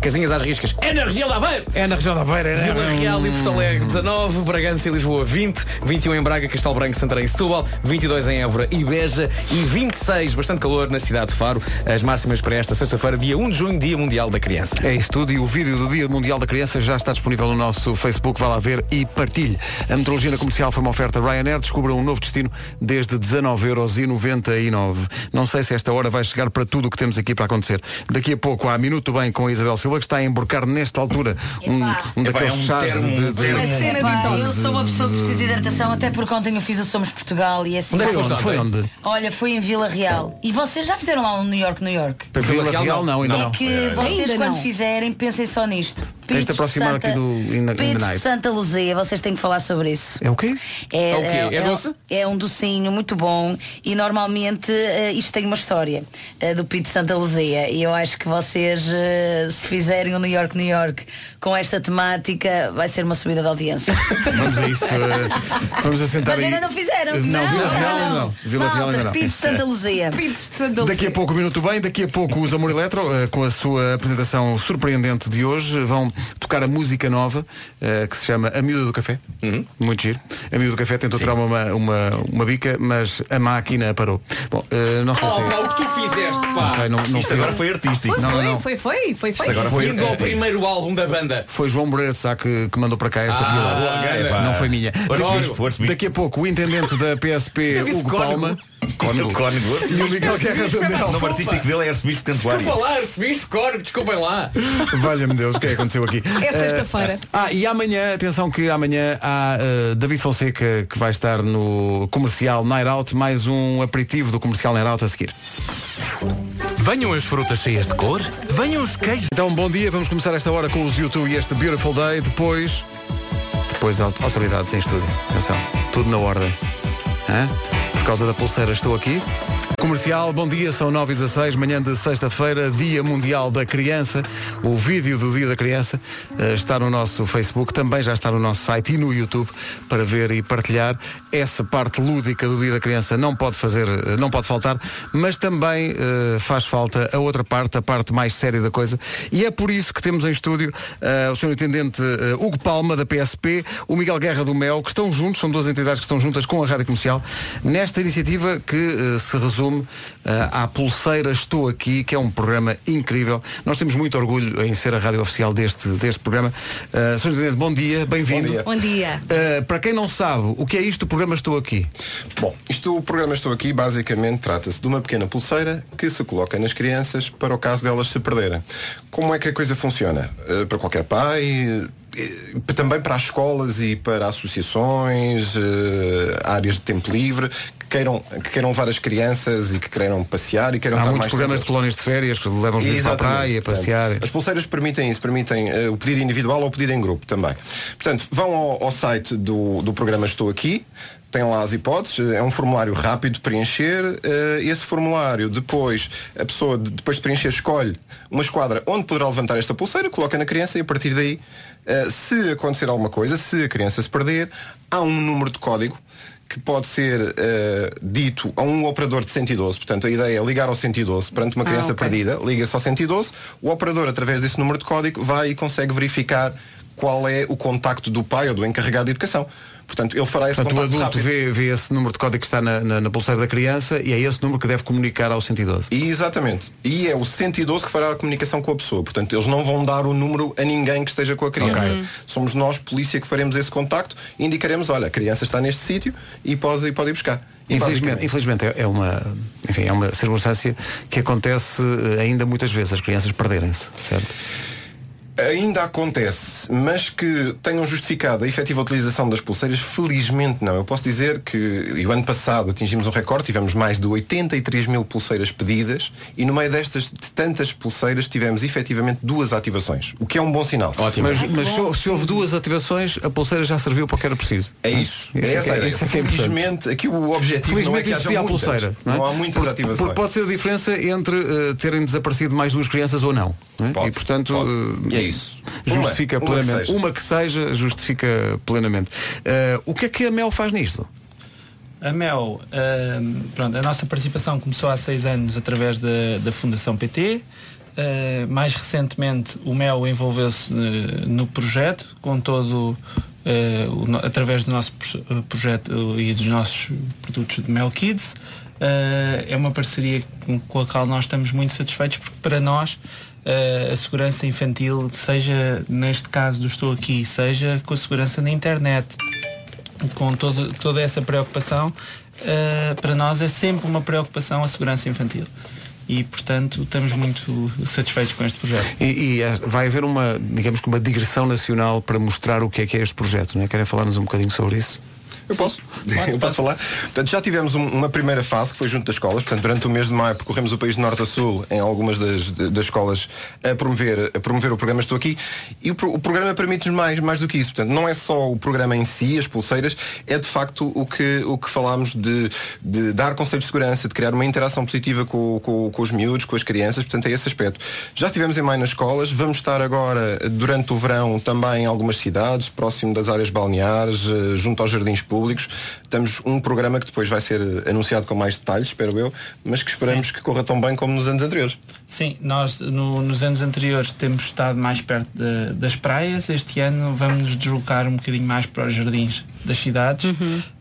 Casinhas às riscas. É na região de Aveiro! É na região da Aveira, é? Vila Real e Porto Alegre 19, Bragança e Lisboa 20, 21 em Braga, Castelo Branco, Santarém e Setúbal, 22 em Évora e Beja e 26, bastante calor na cidade de Faro. As máximas para esta sexta-feira, dia 1 de junho, Dia Mundial da Criança. É isso tudo e o vídeo do Dia Mundial da Criança já está disponível no nosso Facebook. Vá lá ver e partilhe. A metrologia na comercial foi uma oferta Ryanair. Descubra um novo destino desde 19,99€. Não sei se esta hora vai chegar para tudo o que temos aqui para acontecer. Daqui a pouco há Minuto Bem com a Isabel Silva. Silva, que está a emborcar nesta altura um, um Epá, daqueles é um chás termo- de, um de- termo- Epá, de eu sou uma pessoa que precisa de hidratação, até porque ontem eu fiz o Somos Portugal e assim. Onde é que foste Foi onde? Olha, foi em Vila Real. E vocês já fizeram lá um New York, New York? Para Vila Real, não, ainda é não. que É, é. vocês quando fizerem, pensem só nisto. Tens de aproximar Santa- aqui do In the- in the Night. de Santa Luzia, vocês têm que falar sobre isso. É o quê? É, É o quê? É doce? é um docinho muito bom e normalmente eh, isto tem uma história eh, do Pito de Santa Luzia e eu acho que vocês eh, se fizerem um New York, New York com esta temática vai ser uma subida de audiência. Vamos a isso. vamos assentar Mas aí. ainda não fizeram. Não, Vila Real ainda não. Vila Real ainda não. Pito de Santa Luzia. De Santa Daqui a pouco o Minuto Bem, daqui a pouco os Amor Eletro, com a sua apresentação surpreendente de hoje, vão tocar a música nova, eh, que se chama A Miúda do Café. Muito giro. A Miúda do Café tentou tirar uma, uma, uma bica, mas a máquina parou. Bom, eh, não sei se... Oh, pá, o que tu fizeste, Não pá. sei, não, não Isto fui agora eu. foi artístico. Foi, Não, foi, não. foi, foi, foi, foi. agora foi Indo ao primeiro álbum da banda. Foi João Moreira de Sá que, que mandou para cá esta Ah, viola. boa, Ok, pá. Não foi minha. Bicho. Daqui a pouco o intendente da PSP, Hugo. Palma. O Cónigo. cónigo E o Miguel Guerra O Mel. nome artístico dele é arcebispo cantuário. Desculpa lá, arcebispo, cónigo, desculpem lá. Valha-me Deus, o que é que aconteceu aqui? É sexta-feira. Ah, e amanhã, atenção que amanhã há eh, David Fonseca que vai estar no comercial Night Out, mais um aperitivo do comercial Night Out a seguir. Venham as frutas cheias de cor, venham os queijos. Então, bom dia, vamos começar esta hora com os YouTube e este Beautiful Day, depois. Depois au- autoridades em estúdio. Atenção, tudo na ordem. Hã? Por causa da pulseira estou aqui. Comercial, bom dia, são 9 e 16 manhã de sexta-feira, Dia Mundial da Criança. O vídeo do Dia da Criança eh, está no nosso Facebook, também já está no nosso site e no YouTube para ver e partilhar. Essa parte lúdica do Dia da Criança não pode fazer, eh, não pode faltar, mas também eh, faz falta a outra parte, a parte mais séria da coisa. E é por isso que temos em estúdio eh, o Sr. Intendente eh, Hugo Palma, da PSP, o Miguel Guerra do MEL, que estão juntos, são duas entidades que estão juntas com a Rádio Comercial, nesta iniciativa que se resume eh, à Pulseira Estou Aqui, que é um programa incrível. Nós temos muito orgulho em ser a rádio oficial deste, deste programa. Uh, Sr. Intendente, bom dia, bem-vindo. Bom dia. Uh, para quem não sabe, o que é isto, o programa Estou Aqui? Bom, isto, o programa Estou Aqui, basicamente trata-se de uma pequena pulseira que se coloca nas crianças para o caso delas se perderem. Como é que a coisa funciona? Eh, para qualquer pai, também para as escolas e para associações, áreas de tempo livre, queiram, que queiram levar as crianças e que queiram passear e queiram Há muitos programas de colónias de férias que levam os meninos para a praia, a passear. As pulseiras permitem isso, permitem eh, o pedido individual ou o pedido em grupo também. Portanto, vão ao, ao site do, do programa Estou Aqui, tem lá as hipóteses, é um formulário rápido de preencher. eh, esse formulário, depois, a pessoa, de- depois de preencher, escolhe uma esquadra onde poderá levantar esta pulseira, coloca na criança e a partir daí, eh, se acontecer alguma coisa, se a criança se perder, há um número de código que pode ser eh, dito a um operador de 112. Portanto, a ideia é ligar ao 112 perante uma Ah, criança ok. perdida, liga-se ao 112, o operador, através desse número de código, vai e consegue verificar qual é o contacto do pai ou do encarregado de educação. Portanto, ele fará esse Portanto, o adulto rápido. vê, vê esse número de código que está na, na, na pulseira da criança e é esse número que deve comunicar ao 112. E, Exatamente. E é o 112 que fará a comunicação com a pessoa. Portanto, eles não vão dar o número a ninguém que esteja com a criança. Ok. Somos nós, polícia, que faremos esse contacto e indicaremos, olha, a criança está neste sítio e pode, pode ir buscar. Infelizmente, infelizmente é, é uma, enfim, é uma circunstância que acontece eh, ainda muitas vezes, as crianças perderem-se, certo? Ainda acontece, mas que tenham justificado a efetiva utilização das pulseiras, felizmente não. Eu posso dizer que e o ano passado atingimos um recorde, tivemos mais de 83 mil pulseiras pedidas e no meio destas de tantas pulseiras tivemos efetivamente duas ativações, o que é um bom sinal. Ótimo. Mas, mas se, se houve duas ativações, a pulseira já serviu para o que era preciso. É isso. Isso é é essa que a é- ideia. isso é que é importante. Felizmente, aqui o objetivo Felizmente não é que haja existia a muitas. pulseira. Não, Não, é? há muitas Porque- ativações. Porque pode ser a diferença entre eh, terem desaparecido mais duas crianças ou não. não é? Pode, e portanto pode. Eh, é isso. justifica Uma- uma que plenamente. seja. Uma que seja justifica plenamente. Eh, o que é que a Mel faz nisto? A Mel, ahm, pronto, a nossa participação começou há seis anos através da, da Fundação PT. Ah, mais recentemente o Mel envolveu-se eh, no projeto com todo eh, o através do nosso pro- projeto e dos nossos produtos de Mel Kids. Ah, é uma parceria com, com a qual nós estamos muito satisfeitos porque para nós eh, a segurança infantil, seja neste caso do Estou Aqui, seja com a segurança na internet, com todo, toda essa preocupação, eh, para nós é sempre uma preocupação a segurança infantil. e portanto estamos muito satisfeitos com este projeto. E, e, eh, vai haver uma, digamos que uma digressão nacional para mostrar o que é que é este projeto, não é? Querem falar-nos um bocadinho sobre isso? Eu posso? Eu posso falar? Portanto, já tivemos um- uma primeira fase que foi junto das escolas. Portanto, durante o mês de maio percorremos o país de norte a sul em algumas das, das escolas a promover, a promover o programa Estou Aqui. E o, o programa permite-nos mais, mais do que isso. Portanto, não é só o programa em si, as pulseiras, é de facto o que, o que falámos de, de dar conselhos de segurança, de criar uma interação positiva com, com- com os miúdos, com as crianças. Portanto, é esse aspecto. Já estivemos em maio nas escolas. Vamos estar agora, durante o verão, também em algumas cidades, próximo das áreas balneares, eh, junto aos jardins públicos públicos temos um programa que depois vai ser anunciado com mais detalhes, espero eu, mas que esperamos que corra tão bem como nos anos anteriores. Sim, nós no- nos anos anteriores temos estado mais perto de- das praias. Este ano vamos nos deslocar um bocadinho mais para os jardins das cidades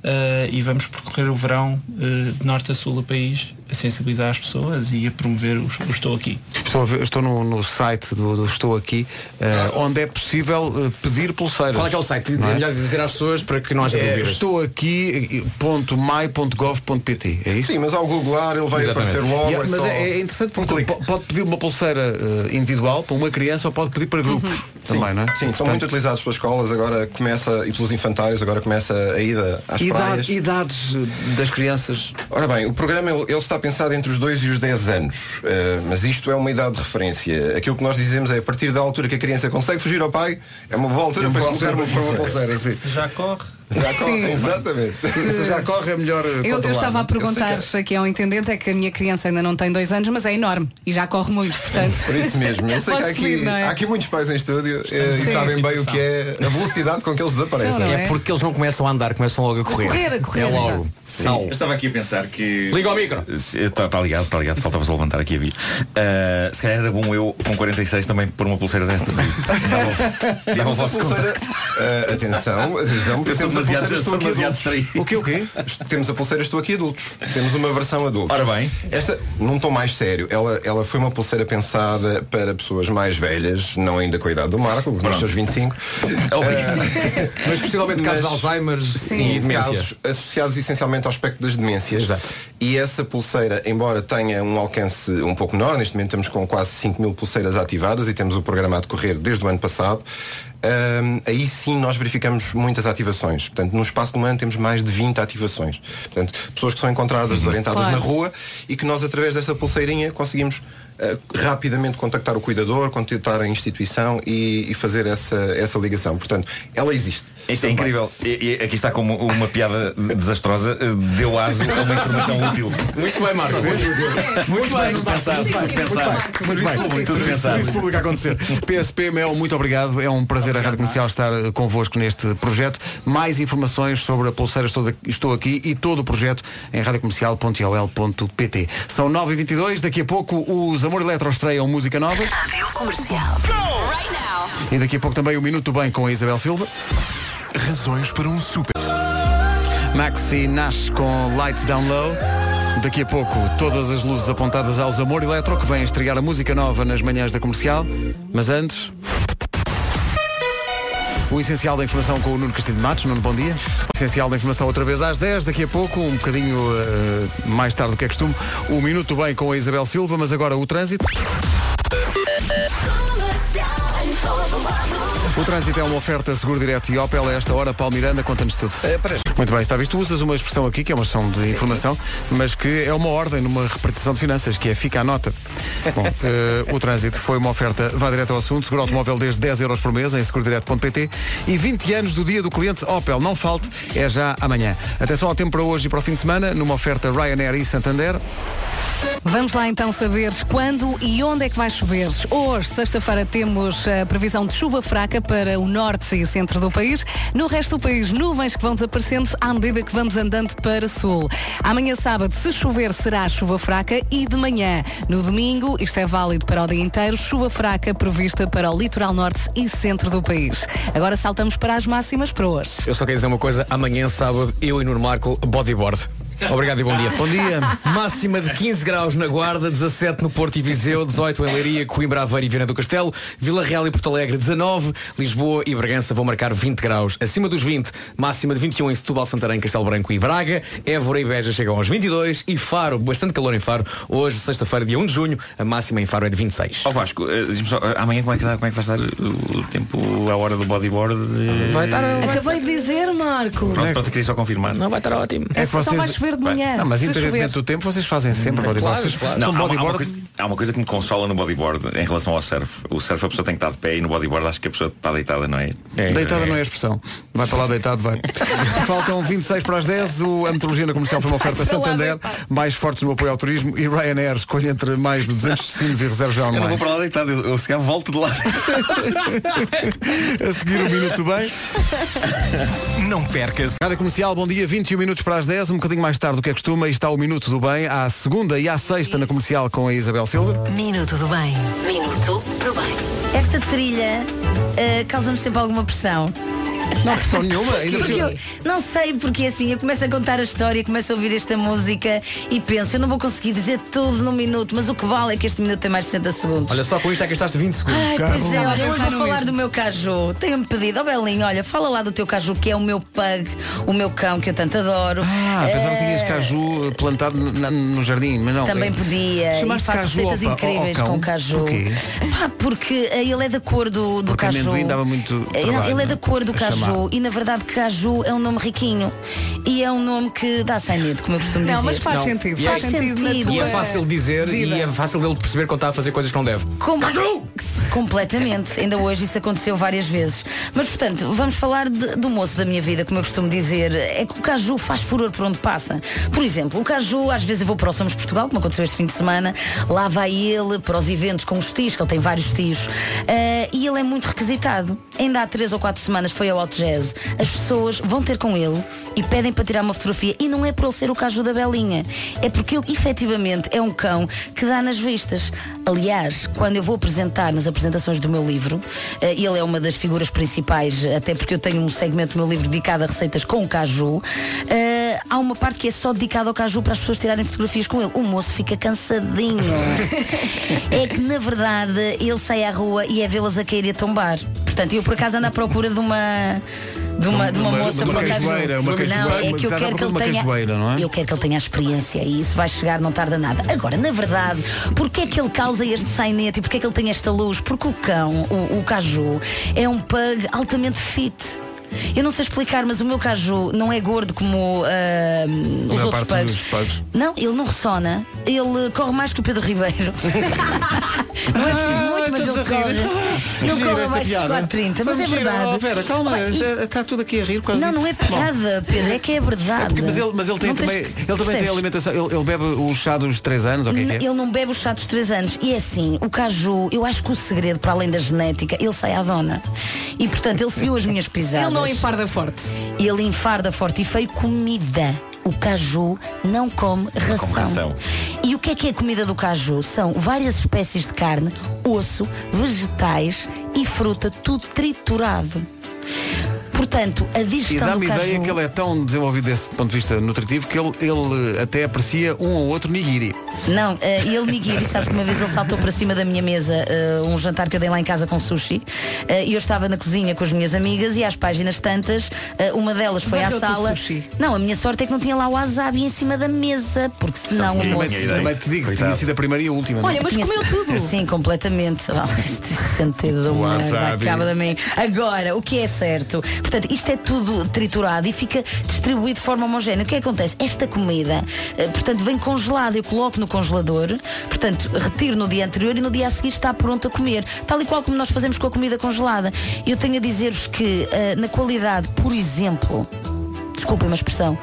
eh, e vamos percorrer o verão eh, de norte a sul do país a sensibilizar as pessoas e a promover o, o Estou Aqui. Estou, a ver- estou no, no site do, do Estou Aqui, eh, onde é possível pedir pulseiras. Qual é que é o site? É é? melhor dizer às pessoas para que não haja É, dúvidas. estou aqui ponto mai.gov.pt é isso? Sim, mas ao googlar ele vai Exatamente. aparecer logo. Yeah, é mas só- é, é interessante porque po- pode pedir uma pulseira eh, individual para uma criança ou pode pedir para grupos também, não é? Sim, são muito utilizados pelas escolas, agora começa, e pelos infantários, agora começa a ida às praias. Idade, idades eh, das crianças. Ora bem, o programa ele, ele está pensado entre os 2 e os 10 anos, eh, mas isto é uma idade de referência. Aquilo que nós dizemos é a partir da altura que a criança consegue fugir ao pai, é uma boa altura É para colocar uma, uma pulseira. Sim. Se já corre. Já corre, Sim. exatamente. Se já corre é melhor. Eu, eu estava a perguntar aqui ao intendente é que a minha criança ainda não tem dois anos, mas é enorme e já corre muito, portanto. Por isso mesmo, eu sei que há aqui, não é? há aqui muitos pais em estúdio eh, e Sim. sabem bem o que é a velocidade com que eles desaparecem. Não, não É porque eles não começam a andar, começam logo a correr. correr, a correr, É logo. eu estava aqui a pensar que. Liga ao micro. Está tá ligado, está ligado, faltava só levantar aqui a via. Ah, se calhar era bom eu, com 46, também pôr uma pulseira destas. Dava, o vosso pulseira. eh, atenção, atenção, porque temos demasiado- Estou demasiado distraído. O quê, o quê? Temos a pulseira Estou Aqui Adultos. Temos uma versão adultos. Ora bem. Esta, num tom mais sério, ela, ela foi uma pulseira pensada para pessoas mais velhas, não ainda com a idade do Marco, nos seus 25. Obrigado. Mas possivelmente casos de Mas- Alzheimer e Sim, demência. casos associados essencialmente ao aspecto das demências. Exato. E essa pulseira, embora tenha um alcance um pouco menor, neste momento estamos com quase 5 mil pulseiras ativadas e temos o programa a decorrer desde o ano passado. Hum, aí sim nós verificamos muitas ativações. Portanto, no espaço de um ano temos mais de 20 ativações. Portanto, pessoas que são encontradas desorientadas Claro. na rua e que nós, através dessa pulseirinha, conseguimos rapidamente contactar o cuidador, contactar a instituição e, e fazer essa, essa ligação. Portanto, ela existe. Isto é incrível. E, e aqui está como uma piada desastrosa. eh, Deu aso a uma informação útil. Muito bem, Marco. Muito bem, tudo pensado, tudo pensado. Muito bem. Tudo pensado. Serviço público a acontecer. PSP Mel, muito obrigado. É um prazer a Rádio Comercial estar eh, convosco neste projeto. Mais informações sobre a pulseira Estou Aqui e todo o projeto em radiocomercial.ol.pt. São 9h22, daqui a pouco os Amor Eletro estreiam música nova. Rádio Comercial. E daqui a pouco também o Minuto do Bem com a Isabel Silva. Razões para um super. Maxi nasce com Lights Down Low. Daqui a pouco, todas as luzes apontadas aos Amor Eletro, que vêm estrear a música nova nas manhãs da comercial. Mas antes. O essencial da informação com o Nuno Castilho de Matos. Nuno, bom dia. O essencial da informação outra vez às 10. Daqui a pouco, um bocadinho eh, mais tarde do que é costume, o Minuto Bem com a Isabel Silva. Mas agora o trânsito. O trânsito é uma oferta seguro direto e Opel. A esta hora, Paulo Miranda, conta-nos tudo. Muito bem, está visto. Tu usas uma expressão aqui, que é uma expressão de informação, mas que é uma ordem numa repartição de finanças, que é fica a nota. Bom, eh, o trânsito foi uma oferta, vá direto ao assunto, seguro automóvel desde 10 euros por mês em segurodireto.pt e 20 anos do dia do cliente Opel. Não falte, é já amanhã. Atenção ao tempo para hoje e para o fim de semana, numa oferta Ryanair e Santander. Vamos lá então saber quando e onde é que vai chover. Hoje, sexta-feira, temos a previsão de chuva fraca para o norte e centro do país. No resto do país, nuvens que vão desaparecendo à medida que vamos andando para sul. Amanhã, sábado, se chover, será chuva fraca e de manhã. No domingo, isto é válido para o dia inteiro, chuva fraca prevista para o litoral norte e centro do país. Agora saltamos para as máximas para hoje. Eu só quero dizer uma coisa, amanhã, sábado, eu e Nuno Marco, bodyboard. Obrigado e bom dia. Bom dia. Máxima de 15 graus na Guarda, 17 no Porto e Viseu, 18 em Leiria, Coimbra, Aveiro e Viana do Castelo, Vila Real e Porto Alegre 19, Lisboa e Bragança vão marcar 20 graus. Acima dos 20, máxima de 21 em Setúbal, Santarém, Castelo Branco e Braga, Évora e Beja chegam aos 22 e Faro, bastante calor em Faro. Hoje, sexta-feira, dia 1 de junho, a máxima em Faro é de 26. Ó Vasco, eh, diz-me só, eh, amanhã como é, que dá- como é que vai estar o tempo, a hora do bodyboard? eh, Vai estar, Acabei de dizer, Marco. Pronto, pronto, queria só confirmar. Não vai estar ótimo. É só vai chover de manhã. Não, mas independentemente chover. do tempo, vocês fazem sempre bodyboard. Vocês Não, são há, uma, há uma bodyboard. coisa, há uma coisa que me consola no bodyboard em relação ao surf. O surf a pessoa tem que estar de pé e no bodyboard acho que a pessoa está deitada, não é? Deitada não é a expressão. Vai para lá deitado, vai. Faltam 26 para as 10. O, a metrologia na comercial foi uma oferta lá Santander, mais fortes no apoio ao turismo e Ryanair escolhe entre mais de 200 destinos e reservas já Eu não vou online. para lá deitado, eu, eu se calhar volto de lá. A seguir o minuto bem. Não percas. Rádio Comercial, bom dia, 21 minutos para as 10, um bocadinho mais tarde do que é costume, e está o Minuto do Bem, à segunda e à sexta na comercial com a Isabel Silva. Minuto do bem. Minuto do bem. Esta trilha eh, causa-me sempre alguma pressão. Não há pressão nenhuma, ainda por Porque eu não sei porque assim, eu começo a contar a história, começo a ouvir esta música e penso, eu não vou conseguir dizer tudo num minuto, mas o que vale é que este minuto tem mais de 60 segundos. Olha, só com isto já gastaste 20 segundos. Ai, pois é, olha, hoje vou no falar do meu caju. Tenho-me pedido, ó Belinho, olha, fala lá do teu caju, que é o meu pug, o meu cão que eu tanto adoro. Ah, pensava que tinhas Eh, caju plantado na- no jardim, mas não. Também é- podia. E Chamaste faço caju receitas ao pa- ao- incríveis com caju. Porquê? Pá, porque eh, ele é da cor do, do Porque caju. amendoim dava muito Eh, trabalho, Ele é da não? cor do A caju. E na verdade caju é um nome riquinho. E é um nome que dá sanedo, como eu costumo Não, dizer. mas faz Não. sentido. E é- Faz sentido na E é fácil dizer vida. e é fácil dele perceber quando está a fazer coisas que não deve. Com- Completamente. Ainda hoje isso aconteceu várias vezes. Mas, portanto, vamos falar de- do moço da minha vida, como eu costumo dizer. É que o caju faz furor por onde passa. Por exemplo, o caju, às vezes eu vou para o Somos Portugal, como aconteceu este fim de semana. Lá vai ele para os eventos com os tios, que ele tem vários tios. eh, e ele é muito requisitado. Ainda há três ou quatro semanas foi ao Hot Jazz. As pessoas vão ter com ele e pedem para tirar uma fotografia. E não é por ele ser o caju da Belinha. É porque ele efetivamente é um cão que dá nas vistas. Aliás, quando eu vou apresentar nas apresentações do meu livro, eh, ele é uma das figuras principais, até porque eu tenho um segmento do meu livro dedicado a receitas com o caju. Há uma parte que é só dedicada ao caju para as pessoas tirarem fotografias com ele. O moço fica cansadinho. é que na verdade ele sai à rua e é vê-las a cair e a tombar. Portanto, eu por acaso ando à procura de uma. De uma, de uma, Uma- moça de uma para o caju. cajueira, uma Não, é que eu quero que ele tenha. é? Eu quero que ele tenha a experiência e isso vai chegar, não tarda nada. Agora, na verdade, porquê é que ele causa este sainete e porquê é que ele tem esta luz? Porque o cão, o, o caju, é um pug altamente fit. Eu não sei explicar, mas o meu caju não é gordo como ah, os Na outros pugs. Não, ele não ressona. Ele corre mais que o Pedro Ribeiro. não é preciso muito, mas ele Ele corre esta mais piada. 430, mas é verdade. Oh, Vera, calma, e- está tudo aqui a rir. Não, não é piada, Pedro, é que é verdade. Porque- mas ele, mas ele tem também, ele também tem alimentação, ele, ele bebe o chá dos 3 anos, ou o que é que é? Ele não bebe o chá dos 3 anos. E é assim, o caju, eu acho que o segredo, para além da genética, ele sai à dona. E portanto, ele seguiu as minhas pisadas. Ele não enfarda forte. Ele enfarda forte e feio comida. O caju não come ração. ração. E o que é que é a comida do caju? São várias espécies de carne, osso, vegetais e fruta, tudo triturado. Portanto, a E digestão dá-me do caju... ideia que ele é tão desenvolvido desse ponto de vista nutritivo que ele, ele até aprecia um ou outro nigiri. Não, eh, ele nigiri, sabes que uma vez ele saltou para cima da minha mesa eh, um jantar que eu dei lá em casa com sushi eh, e eu estava na cozinha com as minhas amigas e às páginas tantas, uma delas foi à Varreu-te o sala. sushi. Não, a minha sorte é que não tinha lá o wasabi em cima da mesa, porque senão o tinha moço. Também te digo, Coitado. tinha sido a primeira e a última. é? Olha, mas comeu tudo. Sim, completamente. Oh, Este sentido do acaba de mim. Agora, o que é certo? Portanto, isto é tudo triturado e fica distribuído de forma homogénea. O que é acontece? Esta comida, eh, portanto, vem congelada. Eu coloco no congelador, portanto, retiro no dia anterior e no dia a seguir está pronto a comer. Tal e qual como nós fazemos com a comida congelada. Eu tenho a dizer-vos que, eh, na qualidade, por exemplo, desculpem uma expressão,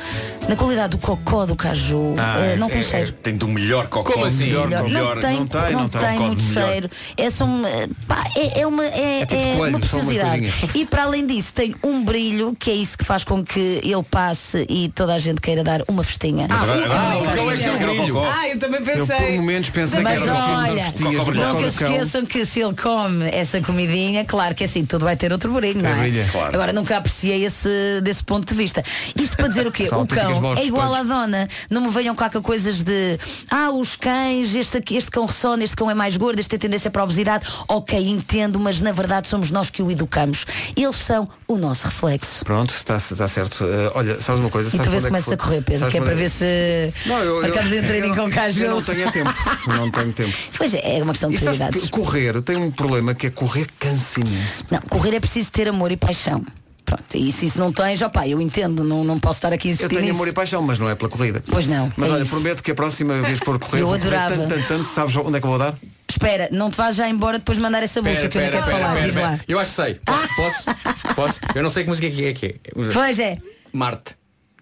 na qualidade do cocó do caju, eh, não tem é- cheiro. é- tem do melhor cocó. Como assim? Melhor, Melhor. melhor. não tem, não tem, não não tem, tem. Muito cheiro. É, só uma, pá, é, é uma, é, É tipo é coelho, uma preciosidade. E para além disso, tem um brilho que é isso que faz com que ele passe e toda a gente queira dar uma festinha. Ah, o agora- cão é o brilho. Ah, eu também Eu por pensei. momentos pensei Mas que era olha, que do se esqueçam que se ele come essa comidinha, claro que assim tudo vai ter outro brilho, não é? Agora nunca apreciei esse desse ponto de vista. Isto para dizer o quê? O cão. Não, é igual à dona. Não me venham cá com coisas de ah, os cães, este, aqui- este cão ressona, este cão é mais gordo, este tem tendência para a obesidade. Ok, entendo, mas na verdade somos nós que o educamos. Eles são o nosso reflexo. Pronto, está está certo. Eh, olha, sabes uma coisa? E tu vê se é começa a correr, Pedro, Sabes que é para ver se Não, eu, eu, marcamos um eu, treininho com não- caju. eu não tenho tempo. Não tenho tempo. Pois é, é uma questão de prioridades. correr tem um problema que é correr cansa imenso. Não, correr é preciso ter amor e paixão. Pronto, e se isso não tens, opá, eu entendo, não, não posso estar aqui a Eu tenho nisso. amor e paixão, mas não é pela corrida. Pois não, Mas é olha, isso. prometo que a próxima vez for correr, Eu adorava. tanto, tanto, tanto, sabes onde é que eu vou dar? Espera, não te vás já embora depois de mandar essa bucha que eu não quero falar, diz lá. Eu acho que sei. Posso? Posso? Posso? Eu não sei que música é que é. Que é. Pois é. Marte.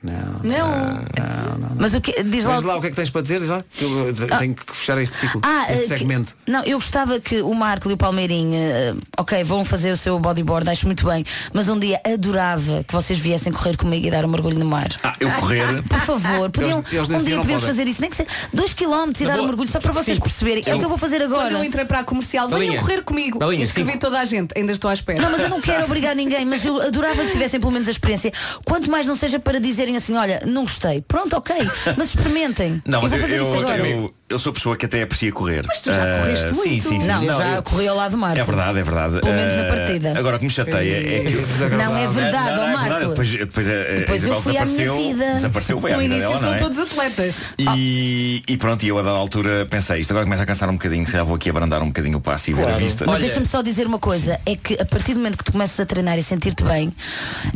Não. Não. Mas o que diz lá, Diz lá o que é que tens para dizer, diz lá. Eu eh, Ah. tenho que fechar este ciclo, Ah, este que- segmento. não, eu gostava que o Marco e o Palmeirinho, eh, ok, vão fazer o seu bodyboard, acho muito bem, mas um dia adorava que vocês viessem correr comigo e dar um mergulho no mar. Ah, eu correr. Por favor, podiam, Eles- eles um dia não podemos podem. fazer isso, nem que seja 2 km e Na dar um mergulho, só para vocês Cinco. perceberem. É o que eu vou fazer agora. Quando eu entrei para a comercial, venham Belinha. correr comigo. Belinha, e escrevi cinco. toda a gente, ainda estou à espera. Não, mas eu não quero obrigar ninguém, mas eu adorava que tivessem pelo menos a experiência. Quanto mais não seja para dizerem assim, olha, não gostei. Pronto, ok, mas experimentem. Não, mas eu fazer eu, eu, eu sou pessoa que até aprecia correr. Mas tu já Ah, correste Sim, muito. sim, sim. Não, eu já eu- corri ao lado do Marco. É verdade, é verdade. Pelo menos na Ah, partida. Agora o que me chateia é que. Não é verdade, Não, é Marco. verdade. Depois, depois, a- a Depois eu fui à minha desapareceu. vida. Desapareceu, foi à No vida início dela, não são é? todos atletas. E, e pronto, e eu a dada altura pensei, isto agora começa a cansar um bocadinho, se já vou aqui abrandar um bocadinho o passo e ver a Claro. vista. Mas deixa-me só dizer uma coisa, é que a partir do momento que tu começas a treinar e sentir-te bem,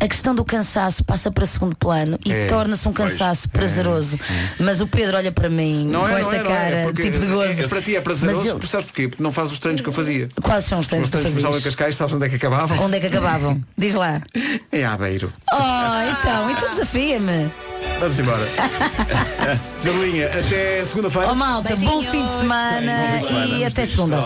a questão do cansaço passa para segundo plano e É, torna-se um pois. cansaço prazeroso. Mas o Pedro olha para mim Não com é, esta é, é, cara, porque tipo de gozo. é- para ti é prazeroso, eu- porque sabes porquê? Porque não fazes os treinos que eu fazia. Quais são os treinos Os que tu treinos começavam em fazias? Cascais, sabes onde é que acabavam? Onde é que acabavam? Diz lá. Em Aveiro. Oh, então, então desafia-me. Vamos embora. Zabelinha, até segunda-feira. Oh malta, bom fim de semana, Bom fim de semana. e até segunda.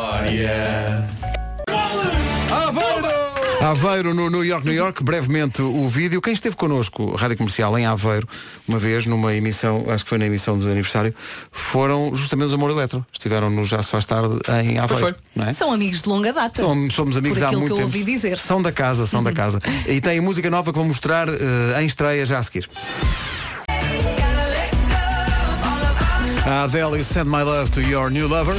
Aveiro! Aveiro no New York, New York, brevemente o vídeo. Quem esteve connosco, Rádio Comercial, em Aveiro, uma vez, numa emissão, acho que foi na emissão do aniversário, foram justamente os Amor Eletro. Estiveram no Já se faz tarde em Aveiro. foi. Não é? São amigos de longa data. Somos, somos amigos há muito que eu tempo. ouvi dizer. São da casa, são da casa. E tem música nova que vou mostrar eh, em estreia já a seguir. A Adele e Send My Love to Your New Lover.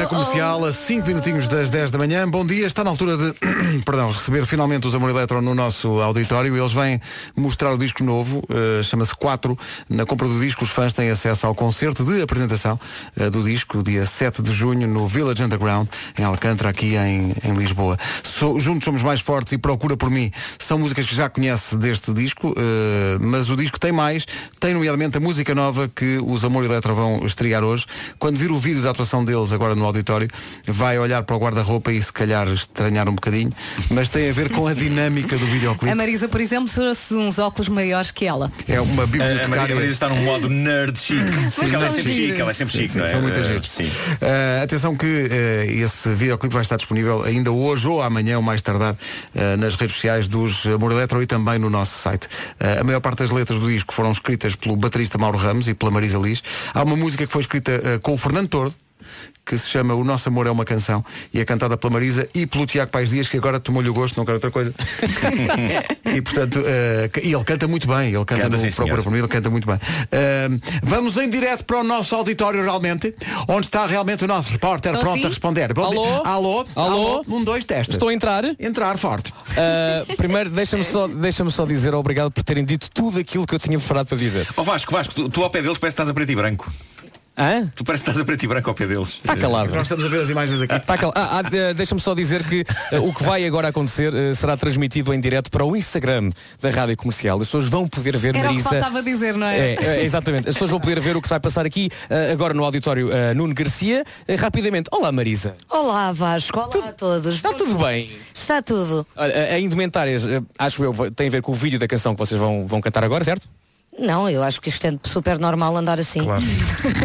Na comercial, a 5 minutinhos das 10 da manhã. Bom dia, está na altura de perdão, receber finalmente os Amor Eletro no nosso auditório. Eles vêm mostrar o disco novo, eh, chama-se 4. Na compra do disco, os fãs têm acesso ao concerto de apresentação eh, do disco, dia 7 de junho, no Village Underground, em Alcântara, aqui em, em Lisboa. So- juntos somos mais fortes e procura por mim. São músicas que já conhece deste disco, eh, mas o disco tem mais. Tem, nomeadamente, a música nova que os Amor Eletro vão estrear hoje. Quando vir o vídeo da atuação deles agora no auditório, vai olhar para o guarda-roupa e se calhar estranhar um bocadinho, mas tem a ver com a dinâmica do videoclipe. A Marisa, por exemplo, trouxe uns óculos maiores que ela. É uma A, a bibliotecária. Maria Marisa está num modo nerd chique. Porque ela é sempre chique, ela é sempre Sim, chique, sim, não é? são muito Eh, giros. Sim. Uh, atenção que uh, esse videoclipe vai estar disponível ainda hoje ou amanhã, ou mais tardar, uh, nas redes sociais dos Amor Eletro e também no nosso site. Uh, a maior parte das letras do disco foram escritas pelo baterista Mauro Ramos e pela Marisa Liz. Há uma música que foi escrita uh, com o Fernando Tordo, que se chama O Nosso Amor é uma Canção e é cantada pela Marisa e pelo Tiago Pais Dias, que agora tomou-lhe o gosto, não quero outra coisa. e portanto, uh, e ele canta muito bem, ele canta, Canta, no sim, Procura senhor. por mim, ele canta muito bem. Uh, vamos em direto para o nosso auditório realmente, onde está realmente o nosso repórter Então, pronto sim. a responder. Bom Alô? dia. Alô? Alô? Um, dois, testa. Estou a entrar. Entrar forte. Uh, primeiro, deixa-me só, deixa só dizer obrigado por terem dito tudo aquilo que eu tinha preparado para dizer. Ó Vasco, Vasco, tu, tu ao pé deles parece que estás a preto e branco. Hã? Tu parece que estás a preto e branco ao pé deles. Está calado. Nós estamos a ver as imagens aqui. Tá cal- Ah, ah, eh, Deixa-me só dizer que eh, o que vai agora acontecer eh, será transmitido em direto para o Instagram da Rádio Comercial. As pessoas vão poder ver Era o que Marisa. faltava dizer, não é? É, é, exatamente. As pessoas vão poder ver o que se vai passar aqui eh, agora no auditório Nuno Garcia. Rapidamente. Olá Marisa. Olá Vasco, olá a todos. Está tudo bem? Está tudo. Olha, a a indumentárias, acho eu, tem a ver com o vídeo da canção que vocês vão, vão cantar agora, certo? Não, eu acho que isto é super normal andar assim. Claro.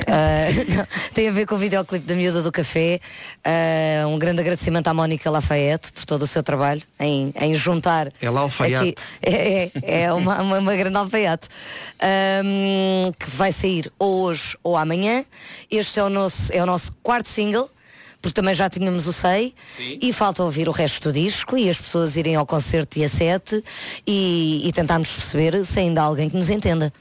Ah, não, tem a ver com o videoclipe da Miúda do Café. Ah, um grande agradecimento à Mónica Lafayette por todo o seu trabalho em, em juntar. É lá alfaiate. aqui- É, é, é uma, uma, uma grande alfaiate. Ahm, que vai sair ou hoje ou amanhã. Este é o nosso, é o nosso quarto single. Porque também já tínhamos o SEI e falta ouvir o resto do disco e as pessoas irem ao concerto dia 7 e, e tentarmos perceber se ainda há alguém que nos entenda.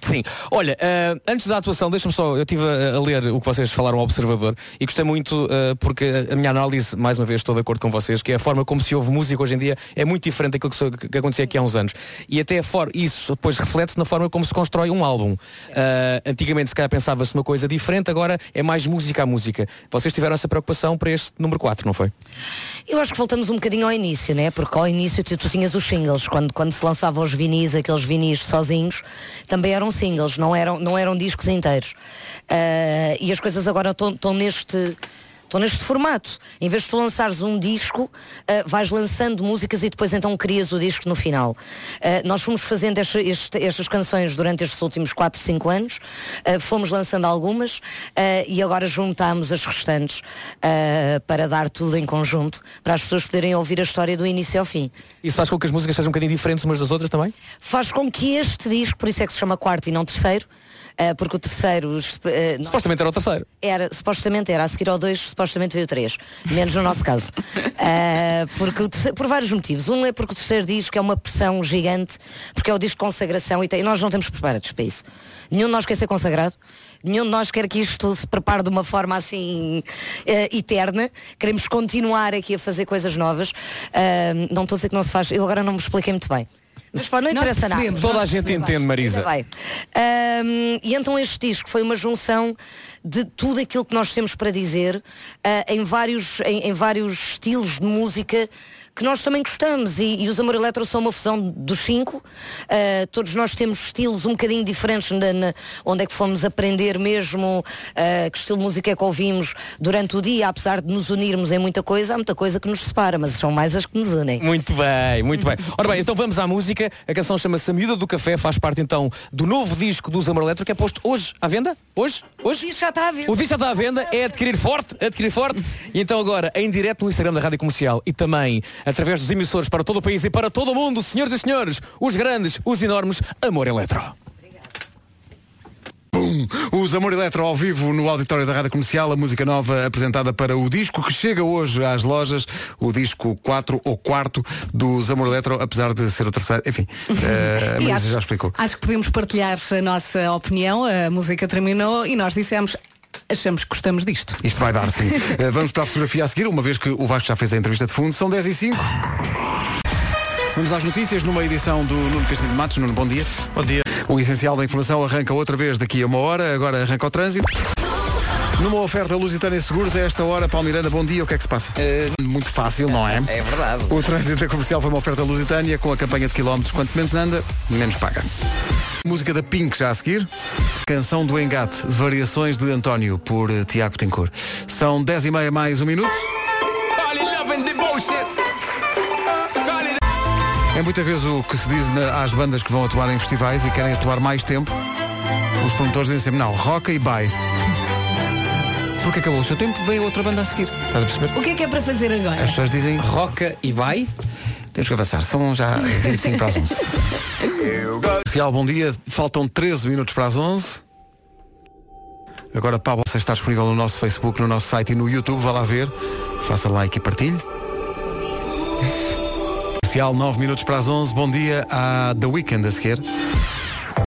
Sim. Olha, eh, antes da atuação, deixa-me só, eu estive a, a ler o que vocês falaram ao Observador e gostei muito eh, porque a minha análise, mais uma vez, estou de acordo com vocês, que é a forma como se ouve música hoje em dia é muito diferente daquilo que, so- que acontecia aqui há uns anos. E até a for, isso depois reflete-se na forma como se constrói um álbum. Eh, antigamente, se calhar, pensava-se uma coisa diferente, agora é mais música a música. Vocês tiveram essa preocupação para este número 4, não foi? Eu acho que voltamos um bocadinho ao início, né? Porque ao início tu, tu tinhas os singles, quando, quando se lançavam os vinis, aqueles vinis sozinhos, também eram singles, não eram, não eram discos inteiros. Ah, e as coisas agora estão neste. Estão neste formato. Em vez de tu lançares um disco, ah, vais lançando músicas e depois então crias o disco no final. Ah, nós fomos fazendo esta- este- estas canções durante estes últimos 4, 5 anos, ah, fomos lançando algumas e agora juntámos as restantes para dar tudo em conjunto, para as pessoas poderem ouvir a história do início ao fim. Isso faz com que as músicas sejam um bocadinho diferentes umas das outras também? Faz com que este disco, por isso é que se chama quarto e não terceiro, ah, porque o terceiro não- Supostamente era o terceiro. era, supostamente era, a seguir ao 2, supostamente veio o 3. Menos no nosso caso. Ah, porque terceiro- por vários motivos. Um é porque o terceiro disco é uma pressão gigante, porque é o disco de consagração e, tem- e nós não temos preparados para isso. Nenhum de nós quer ser consagrado. Nenhum de nós quer que isto se prepare de uma forma assim eh, eterna. Queremos continuar aqui a fazer coisas novas. Ah, não estou a dizer que não se faz. Eu agora não me expliquei muito bem. Mas pá, não interessa nada. Toda a gente entende, Marisa. Ahm, e então este disco foi uma junção de tudo aquilo que nós temos para dizer ah, em, vários, em, em vários estilos de música que nós também gostamos e, e os Amor Eletro são uma fusão dos cinco Ah, todos nós temos estilos um bocadinho diferentes na- na- onde é que fomos aprender mesmo ah, que estilo de música é que ouvimos durante o dia apesar de nos unirmos em muita coisa há muita coisa que nos separa mas são mais as que nos unem Muito bem, muito bem. Ora bem, então vamos à música. A canção chama-se A Miúda do Café, faz parte então do novo disco do Zamor Eletro, que é posto hoje à venda? Hoje? Hoje? O disco já está à venda. O disco já está à venda, é adquirir forte, adquirir forte. E então agora, em direto no Instagram da Rádio Comercial e também através dos emissores para todo o país e para todo o mundo, senhoras e senhores, os grandes, os enormes, Amor Eletro. Bum! Os Amor Eletro ao vivo no auditório da Rádio Comercial, a música nova apresentada para o disco que chega hoje às lojas, o disco 4 ou quarto dos Amor Eletro, apesar de ser o terceiro. Enfim, eh, a E Marisa acho- já explicou. Acho que podemos partilhar a nossa opinião. A música terminou e nós dissemos achamos que gostamos disto. Isto vai dar, sim. Eh, Vamos para a fotografia a seguir, uma vez que o Vasco já fez a entrevista de fundo. São 10 e 5. Vamos às notícias numa edição do Nuno Castilho de Matos. Nuno, bom dia. Bom dia. O essencial da informação arranca outra vez daqui a uma hora, agora arranca o trânsito. Numa oferta Lusitânia Seguros, a esta hora, Paulo Miranda, bom dia, o que é que se passa? Muito fácil, não é? É verdade. O trânsito da comercial foi uma oferta Lusitânia com a campanha de quilómetros. Quanto menos anda, menos paga. Música da Pink já a seguir. Canção do Engate, Variações de António, por eh, Tiago Tencourt. São 10 e meia mais um minuto. É muitas vezes o que se diz na- às bandas que vão atuar em festivais e querem atuar mais tempo. Os promotores dizem sempre, não, roca e bye. Porque acabou o seu tempo, vem outra banda a seguir. Estás a perceber? O que é que é para fazer agora? As pessoas dizem. Roca e vai? Temos que avançar. São já 25 para as 11. Real, bom dia. Faltam 13 minutos para as 11. Agora Pablo está disponível no nosso Facebook, no nosso site e no YouTube. Vá lá ver. Faça like e partilhe. Comercial, 9 minutos para as 11. Bom dia à The Weekend a seguir.